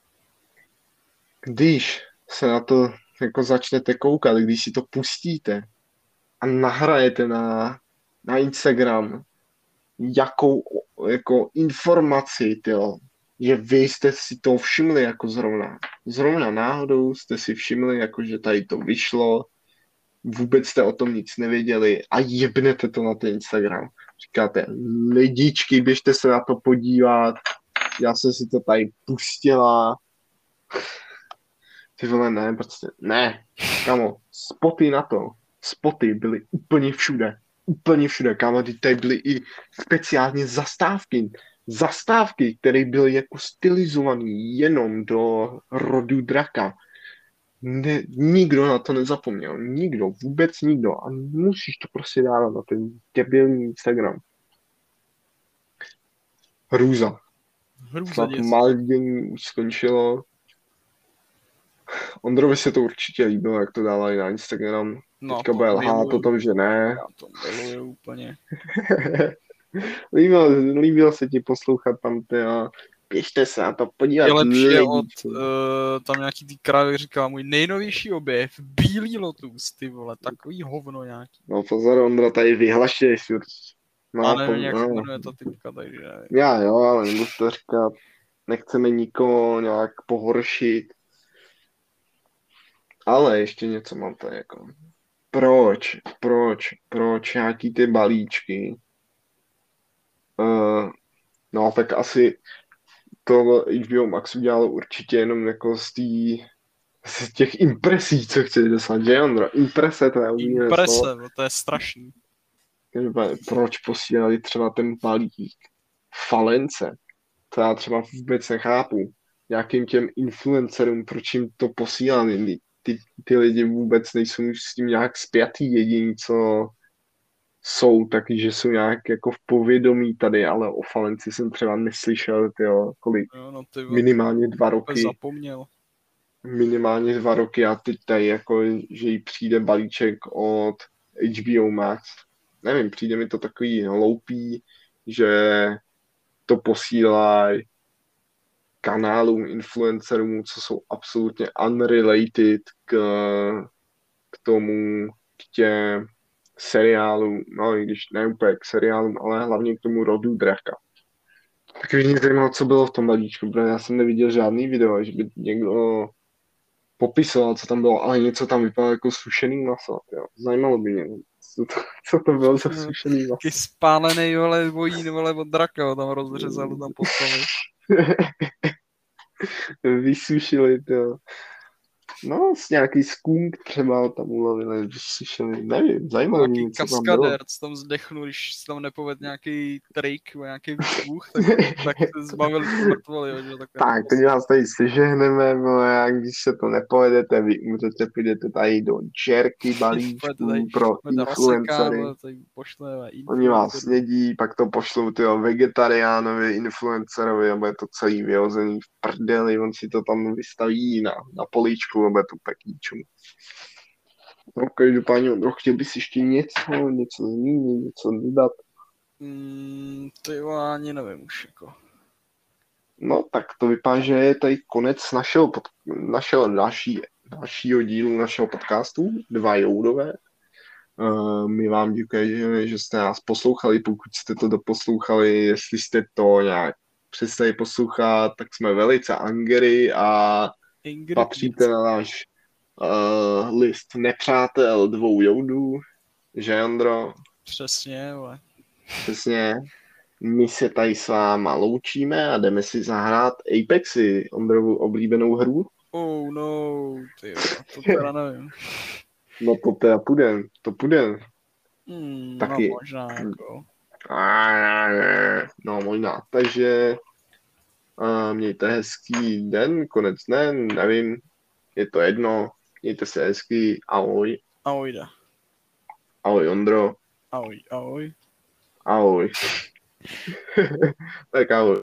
A: Když se na to jako začnete koukat, když si to pustíte a nahrajete na, na Instagram jakou jako informaci, tyjo, že vy jste si to všimli jako zrovna. Zrovna náhodou jste si všimli, jako že tady to vyšlo, vůbec jste o tom nic nevěděli a jebnete to na ten Instagram. Říkáte, lidičky, běžte se na to podívat, já jsem si to tady pustila. Ty vole, ne, prostě, ne, kamo, spoty na to, spoty byly úplně všude, úplně všude, kámo, tady byly i speciálně zastávky, zastávky, které byly jako stylizované jenom do rodu draka. Ne, nikdo na to nezapomněl, nikdo, vůbec nikdo a musíš to prostě dát na ten debilní Instagram. Hrůza.
B: Hrůza
A: Snad. Maldění už skončilo. Ondrovi se to určitě líbilo, jak to dávají na Instagram.
B: No,
A: Teďka bude lhát o tom, že ne.
B: Já to miluju úplně.
A: líbilo, líbilo se ti poslouchat tam ty a běžte se na to podívat.
B: Je lepší od, uh, tam nějaký tý krávy říkal můj nejnovější objev, bílý lotus, ty vole, takový hovno nějaký.
A: No pozor, Ondra, tady vyhlašuješ furt. No,
B: A nevím,
A: pom-
B: jak se
A: no.
B: jmenuje ta typka, takže nevím.
A: Já jo, ale nebudu to říkat. Nechceme nikoho nějak pohoršit. Ale ještě něco mám tady jako. Proč, proč, proč nějaký ty balíčky? Uh, no tak asi to HBO Max udělalo určitě jenom jako z tý, z těch impresí, co chci dostat, že Ondro? Imprese, to je úplně
B: Imprese, no, to je strašný.
A: Proč posílali třeba ten balík falence? To já třeba vůbec nechápu. Nějakým těm influencerům, proč jim to posílali? Ty, ty, lidi vůbec nejsou s tím nějak spjatý. Jediní, co jsou, taky, že jsou nějak jako v povědomí tady, ale o falenci jsem třeba neslyšel, tyjo, kolik,
B: Jo, no ty
A: minimálně dva roky
B: zapomněl.
A: minimálně dva roky a teď tady jako, že jí přijde balíček od HBO Max. Nevím, přijde mi to takový hloupý, že to posílají kanálům, influencerům, co jsou absolutně unrelated k, k tomu, k těm seriálům, no i když ne úplně k seriálům, ale hlavně k tomu rodu draka. Tak mě zajímalo, co bylo v tom balíčku, protože já jsem neviděl žádný video, že by někdo popisoval, co tam bylo, ale něco tam vypadalo jako sušený maso. Jo. Zajímalo by mě, co to, co to bylo za
B: No.
A: sušený maso.
B: Taky spálený, vole, vojín, vole, od draka, ho tam rozřezali, tam poslali.
A: Vysušili to. No, s nějaký skunk třeba tam ulovili, vysušili, nevím, zajímalo mě,
B: Nějaký
A: co tam bylo.
B: kaskader, co tam zdechnul, když se tam nepoved nějaký trik, nebo nějaký výbuch, tak, tak se zbavili mrtvoli, jo, tak.
A: Tak, teď vás tady sežehneme, vole, a když se to nepojedete, vy umřete, půjdete tady do čerky balíčků pro influencery. Oni vás snědí, pak to pošlou tyho vegetariánovi, influencerovi a bude to celý vyhozený v prdeli, on si to tam vystaví na, na políčku bude to pekýču. No, každopádně, Ondro, chtěl bys ještě něco, něco zmínit, něco dodat?
B: Mm, ty jo, ani nevím už, jako.
A: No, tak to vypadá, že je tady konec našeho, pod, našeho další, dalšího dílu našeho podcastu, dva joudové. Uh, my vám děkujeme, že jste nás poslouchali, pokud jste to doposlouchali, jestli jste to nějak přestali poslouchat, tak jsme velice angery a
B: Ingrid,
A: patříte na náš uh, list nepřátel dvou joudů, že Ondro?
B: Přesně, vole.
A: Přesně. My se tady s váma loučíme a jdeme si zahrát Apexy, Ondrovu oblíbenou hru.
B: Oh no, ty jo, to teda nevím.
A: No to teda půjdem, to půjdem.
B: Hmm,
A: Taky.
B: No možná, jako.
A: No možná. Takže uh, mějte hezký den, konec dne, nevím, je to jedno. Mějte se hezky, ahoj.
B: Ahoj, da.
A: Ahoj Ondro,
B: Ahoj, ahoj.
A: ahoj. tak ahoj.